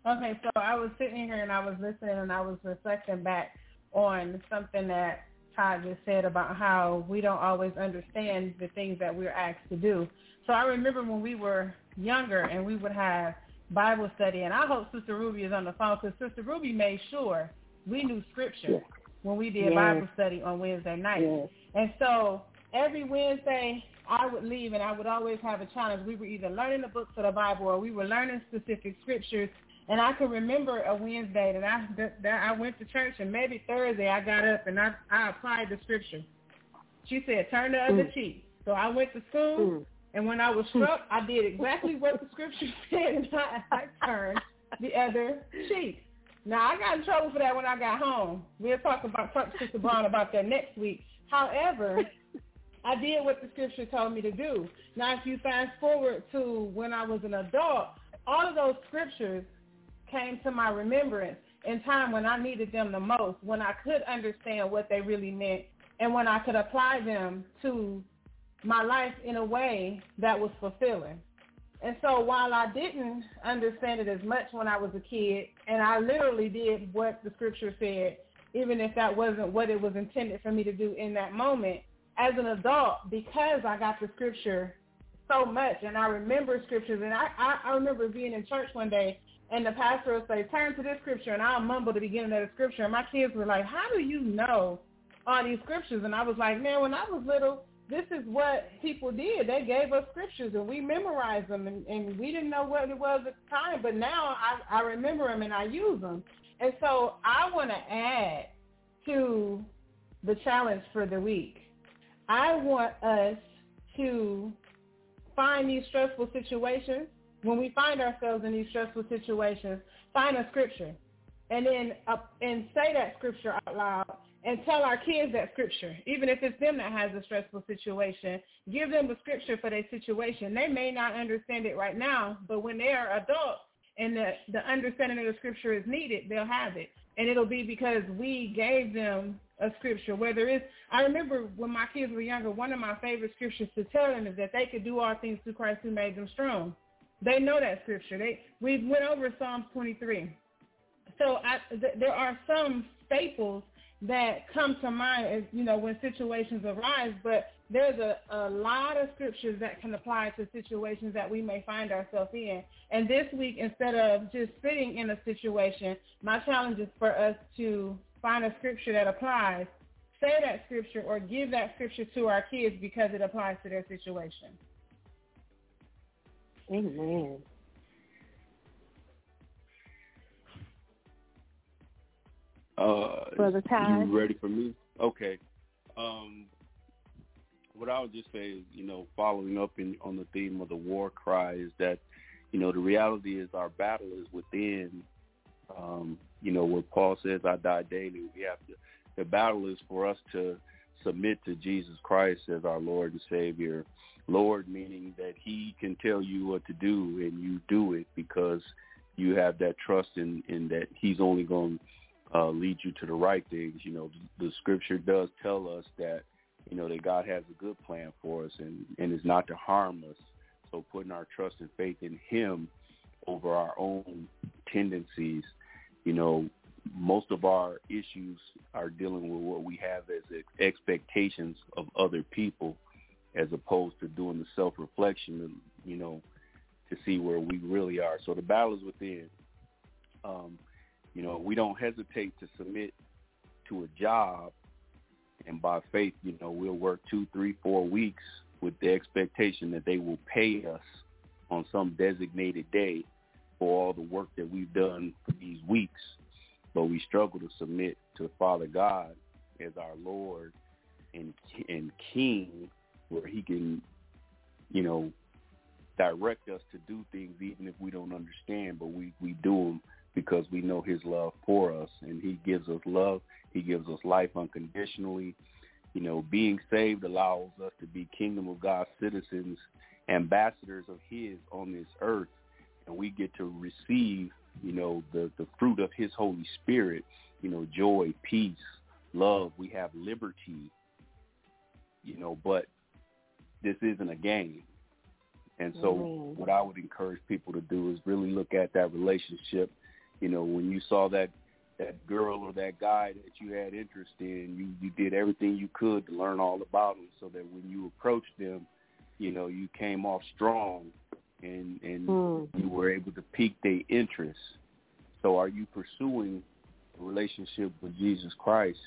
Okay, so I was sitting here and I was listening and I was reflecting back on something that Todd just said about how we don't always understand the things that we're asked to do. So I remember when we were younger and we would have Bible study, and I hope Sister Ruby is on the phone because Sister Ruby made sure we knew Scripture yes. when we did yes. Bible study on Wednesday night. Yes. And so every Wednesday I would leave, and I would always have a challenge. We were either learning the books of the Bible or we were learning specific scriptures. And I can remember a Wednesday that I that I went to church, and maybe Thursday I got up and I I applied the scripture. She said, "Turn the other mm. cheek." So I went to school. Mm. And when I was hmm. struck, I did exactly what the scripture said, and I, I turned the other cheek. Now I got in trouble for that when I got home. We'll talk about talk to Sister Brown about that next week. However, I did what the scripture told me to do. Now, if you fast forward to when I was an adult, all of those scriptures came to my remembrance in time when I needed them the most, when I could understand what they really meant, and when I could apply them to my life in a way that was fulfilling. And so while I didn't understand it as much when I was a kid, and I literally did what the scripture said, even if that wasn't what it was intended for me to do in that moment, as an adult, because I got the scripture so much and I remember scriptures, and I, I, I remember being in church one day and the pastor would say, turn to this scripture, and I'll mumble the beginning of the scripture, and my kids were like, how do you know all these scriptures? And I was like, man, when I was little, this is what people did. They gave us scriptures and we memorized them and, and we didn't know what it was at the time, but now I, I remember them and I use them. And so I want to add to the challenge for the week. I want us to find these stressful situations. When we find ourselves in these stressful situations, find a scripture and then uh, and say that scripture out loud and tell our kids that scripture, even if it's them that has a stressful situation. Give them the scripture for their situation. They may not understand it right now, but when they are adults and the, the understanding of the scripture is needed, they'll have it. And it'll be because we gave them a scripture, whether it's, I remember when my kids were younger, one of my favorite scriptures to tell them is that they could do all things through Christ who made them strong. They know that scripture. They, we went over Psalms 23. So I, th- there are some staples that come to mind as you know when situations arise but there's a, a lot of scriptures that can apply to situations that we may find ourselves in. And this week, instead of just sitting in a situation, my challenge is for us to find a scripture that applies, say that scripture, or give that scripture to our kids because it applies to their situation. Amen. Uh, Brother Ty. You ready for me? Okay. Um, what I would just say is, you know, following up in, on the theme of the war cry is that, you know, the reality is our battle is within. Um, you know, what Paul says, "I die daily." We have to. The battle is for us to submit to Jesus Christ as our Lord and Savior. Lord meaning that He can tell you what to do and you do it because you have that trust in, in that He's only going to uh, lead you to the right things. You know, the, Scripture does tell us that you know that God has a good plan for us and and is not to harm us. So putting our trust and faith in Him over our own tendencies, you know, most of our issues are dealing with what we have as expectations of other people as opposed to doing the self-reflection, you know, to see where we really are. So the battle is within. Um, you know, we don't hesitate to submit to a job, and by faith, you know, we'll work two, three, four weeks with the expectation that they will pay us on some designated day for all the work that we've done for these weeks. But we struggle to submit to the Father God as our Lord and and King where he can, you know, direct us to do things even if we don't understand, but we, we do them because we know his love for us and he gives us love. He gives us life unconditionally. You know, being saved allows us to be kingdom of God citizens, ambassadors of his on this earth. And we get to receive, you know, the, the fruit of his Holy Spirit, you know, joy, peace, love. We have liberty, you know, but this isn't a game. And so Mm. what I would encourage people to do is really look at that relationship. You know, when you saw that that girl or that guy that you had interest in, you you did everything you could to learn all about them so that when you approached them, you know, you came off strong and and Mm. you were able to pique their interest. So are you pursuing a relationship with Jesus Christ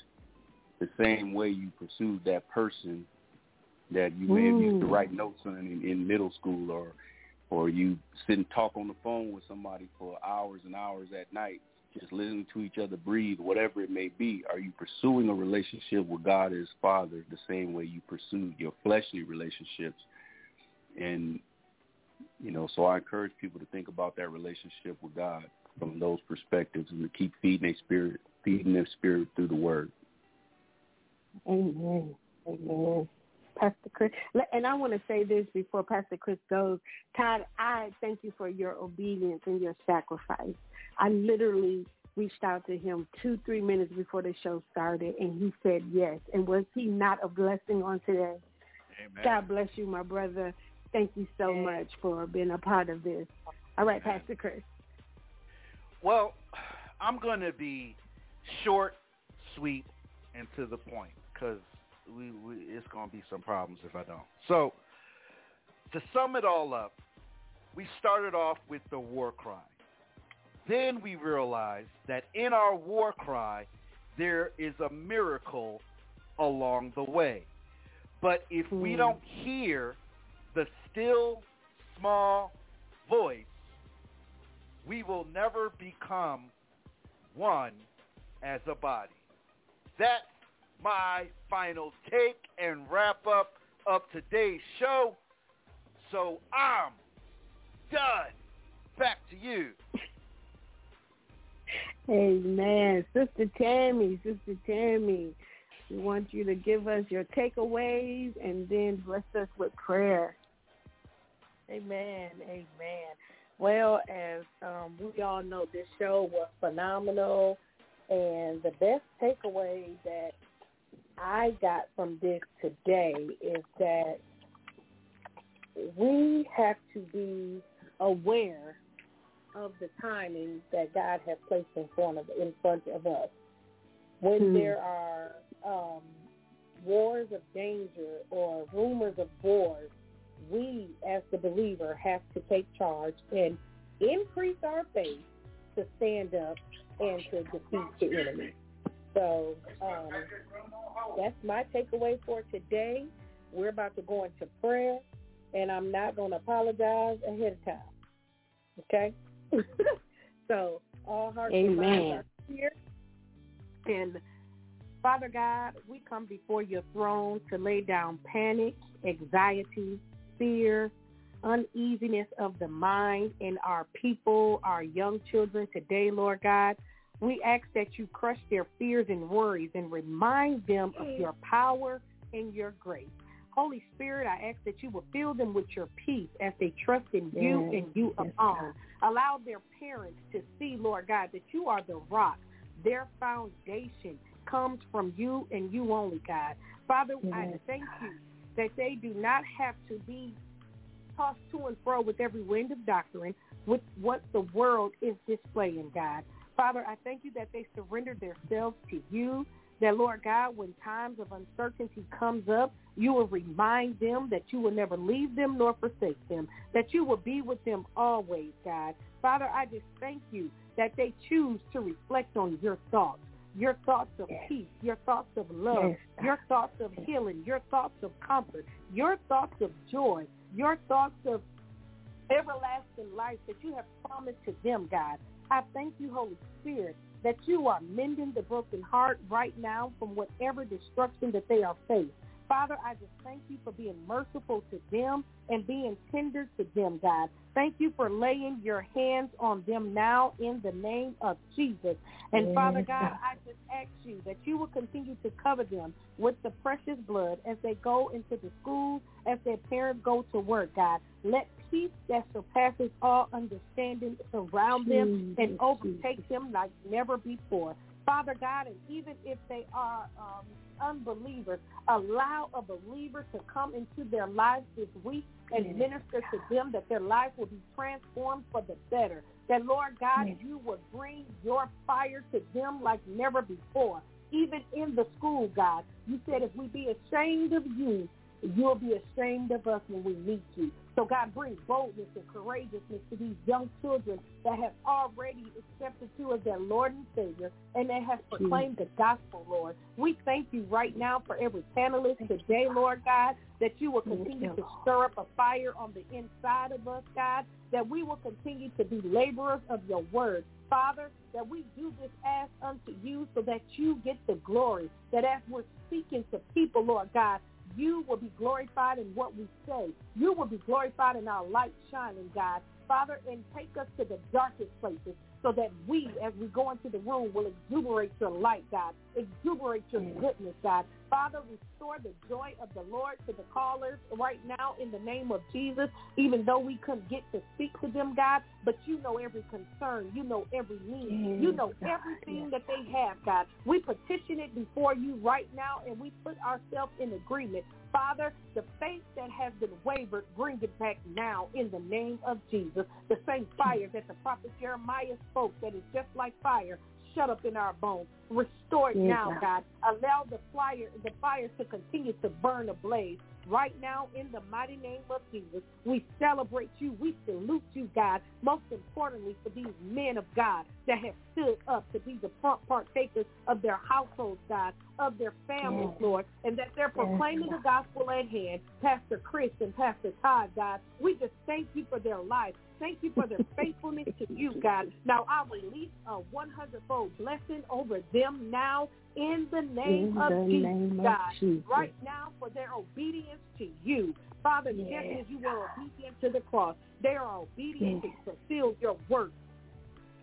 the same way you pursued that person that you may have used to Mm. write notes on in, in middle school or or you sit and talk on the phone with somebody for hours and hours at night, just listening to each other breathe, whatever it may be. Are you pursuing a relationship with God as Father the same way you pursued your fleshly relationships? And you know, so I encourage people to think about that relationship with God from those perspectives and to keep feeding their spirit, feeding their spirit through the Word. Amen. Amen. Pastor Chris, and I want to say this before Pastor Chris goes. Todd, I thank you for your obedience and your sacrifice. I literally reached out to him two, three minutes before the show started, and he said yes. And was he not a blessing on today? Amen. God bless you, my brother. Thank you so much for being a part of this. All right, Pastor Chris. Well, I'm going to be short, sweet, and to the point because we, we, it's going to be some problems if I don't. So, to sum it all up, we started off with the war cry. Then we realized that in our war cry, there is a miracle along the way. But if we Hmm. don't hear the still small voice, we will never become one as a body. That's my final take and wrap up of today's show. So I'm done. Back to you. Amen. Sister Tammy, Sister Tammy, we want you to give us your takeaways and then bless us with prayer. Amen. Amen. Well, as um, we all know, this show was phenomenal. And the best takeaway that I got from this today is that we have to be aware of the timing that God has placed in front of in front of us. When Hmm. there are um, wars of danger or rumors of wars, we as the believer have to take charge and increase our faith to stand up and to defeat the enemy. So um, that's my takeaway for today. We're about to go into prayer, and I'm not going to apologize ahead of time. Okay? so all hearts and minds Amen. are here. And Father God, we come before your throne to lay down panic, anxiety, fear, uneasiness of the mind in our people, our young children today, Lord God. We ask that you crush their fears and worries and remind them of your power and your grace. Holy Spirit, I ask that you will fill them with your peace as they trust in you Yes, and you yes, alone. Allow their parents to see, Lord God, that you are the rock. Their foundation comes from you and you only, God. Father, I thank you that they do not have to be tossed to and fro with every wind of doctrine with what the world is displaying, God. Father, I thank you that they surrender themselves to you, that, Lord God, when times of uncertainty comes up, you will remind them that you will never leave them nor forsake them, that you will be with them always, God. Father, I just thank you that they choose to reflect on your thoughts, your thoughts of peace, your thoughts of love, Yes, your thoughts of healing, your thoughts of comfort, your thoughts of joy, your thoughts of everlasting life that you have promised to them, God. I thank you, Holy Spirit, that you are mending the broken heart right now from whatever destruction that they are faced. Father, I just thank you for being merciful to them and being tender to them, God. Thank you for laying your hands on them now in the name of Jesus. And Yes, Father God. I just ask you that you will continue to cover them with the precious blood as they go into the schools, as their parents go to work, God. Let peace that surpasses all understanding surround them and Jesus, overtake them like never before. Father God, and even if they are um, unbelievers, allow a believer to come into their lives this week and Yes, minister to them that their life will be transformed for the better. That, Lord God, Yes. you will bring your fire to them like never before. Even in the school, God, you said if we be ashamed of you, you'll be ashamed of us when we meet you. So God, bring boldness and courageousness to these young children that have already accepted you as their Lord and Savior and that have proclaimed the gospel, Lord. We thank you right now for every panelist today, Lord God, that you will continue to stir up a fire on the inside of us, God, that we will continue to be laborers of your word. Father, that we do this ask unto you so that you get the glory, that as we're speaking to people, Lord God, you will be glorified in what we say. You will be glorified in our light shining, God. Father, and take us to the darkest places so that we, as we go into the room, will exuberate your light, God. Exuberate your goodness, God. Father, restore the joy of the Lord to the callers right now in the name of Jesus, even though we couldn't get to speak to them, God, but you know every concern. You know every need. You know everything that they have, God. We petition it before you right now, and we put ourselves in agreement. Father, the faith that has been wavered, bring it back now in the name of Jesus. The same fire that the prophet Jeremiah spoke that is just like fire, shut up in our bones. Restore it Yes, now, God. Allow the fire, the fire to continue to burn ablaze. Right now, in the mighty name of Jesus, we celebrate you. We salute you, God. Most importantly, for these men of God that have stood up to be the front partakers of their households, God, of their families, Yes. Lord, and that they're proclaiming the gospel at hand. Pastor Chris and Pastor Todd, God, we just thank you for their life. Thank you for their faithfulness to you, God. Now I release a 100-fold blessing over them now in the name In of the Jesus, name of God. Jesus. Right now for their obedience to you. Father, just Yes, as you were obedient to the cross, they are obedient Yes. to fulfill your work.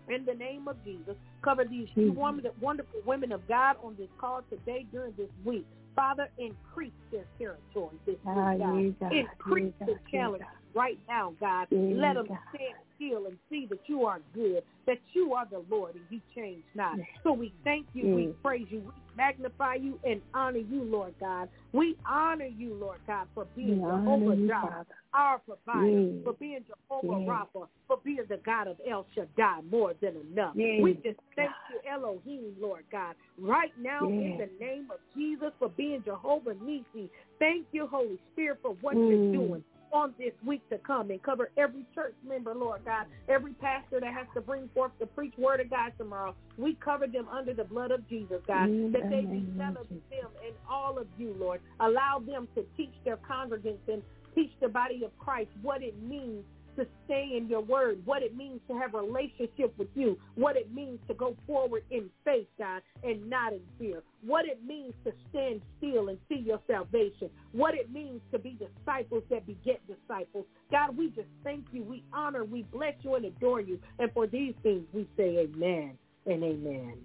In the name of Jesus, cover these wonderful women of God on this call today during this week. Father, increase their territory this week, Ah, God. Increase the challenge right now, God. Let them stand still and see that you are good, that you are the Lord and you change not. So we thank you, we praise you, we magnify you and honor you, Lord God. We honor you, Lord God, for being We Jehovah Jireh, our provider, Yes. for being Jehovah. Rapha, for being the God of El Shaddai, more than enough. We just thank you Elohim, Lord God. Right now, in the name of Jesus, for being Jehovah Nisi. Thank you, Holy Spirit, for what Mm. you're doing on this week to come and cover every church member, Lord God, every pastor that has to bring forth the preach word of God tomorrow. We cover them under the blood of Jesus, God, that they be of them and all of you, Lord. Allow them to teach their congregants and teach the body of Christ what it means to stay in your word, what it means to have a relationship with you, what it means to go forward in faith, God, and not in fear, what it means to stand still and see your salvation, what it means to be disciples that beget disciples. God, we just thank you, we honor, we bless you and adore you. And for these things we say amen and amen.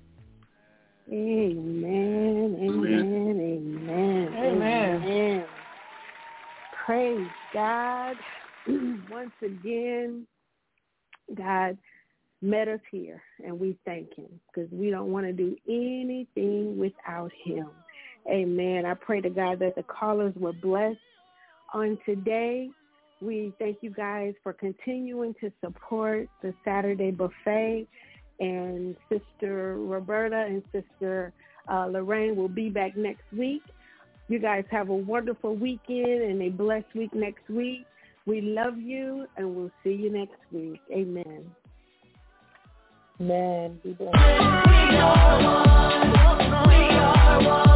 Amen. Amen. Amen. Amen. Amen. Praise God. Once again, God met us here, and we thank Him because we don't want to do anything without Him. Amen. I pray to God that the callers were blessed on today. We thank you guys for continuing to support the Saturday buffet. And Sister Roberta and Sister uh, Lorraine will be back next week. You guys have a wonderful weekend and a blessed week next week. We love you, and we'll see you next week. Amen. Amen. Be blessed. We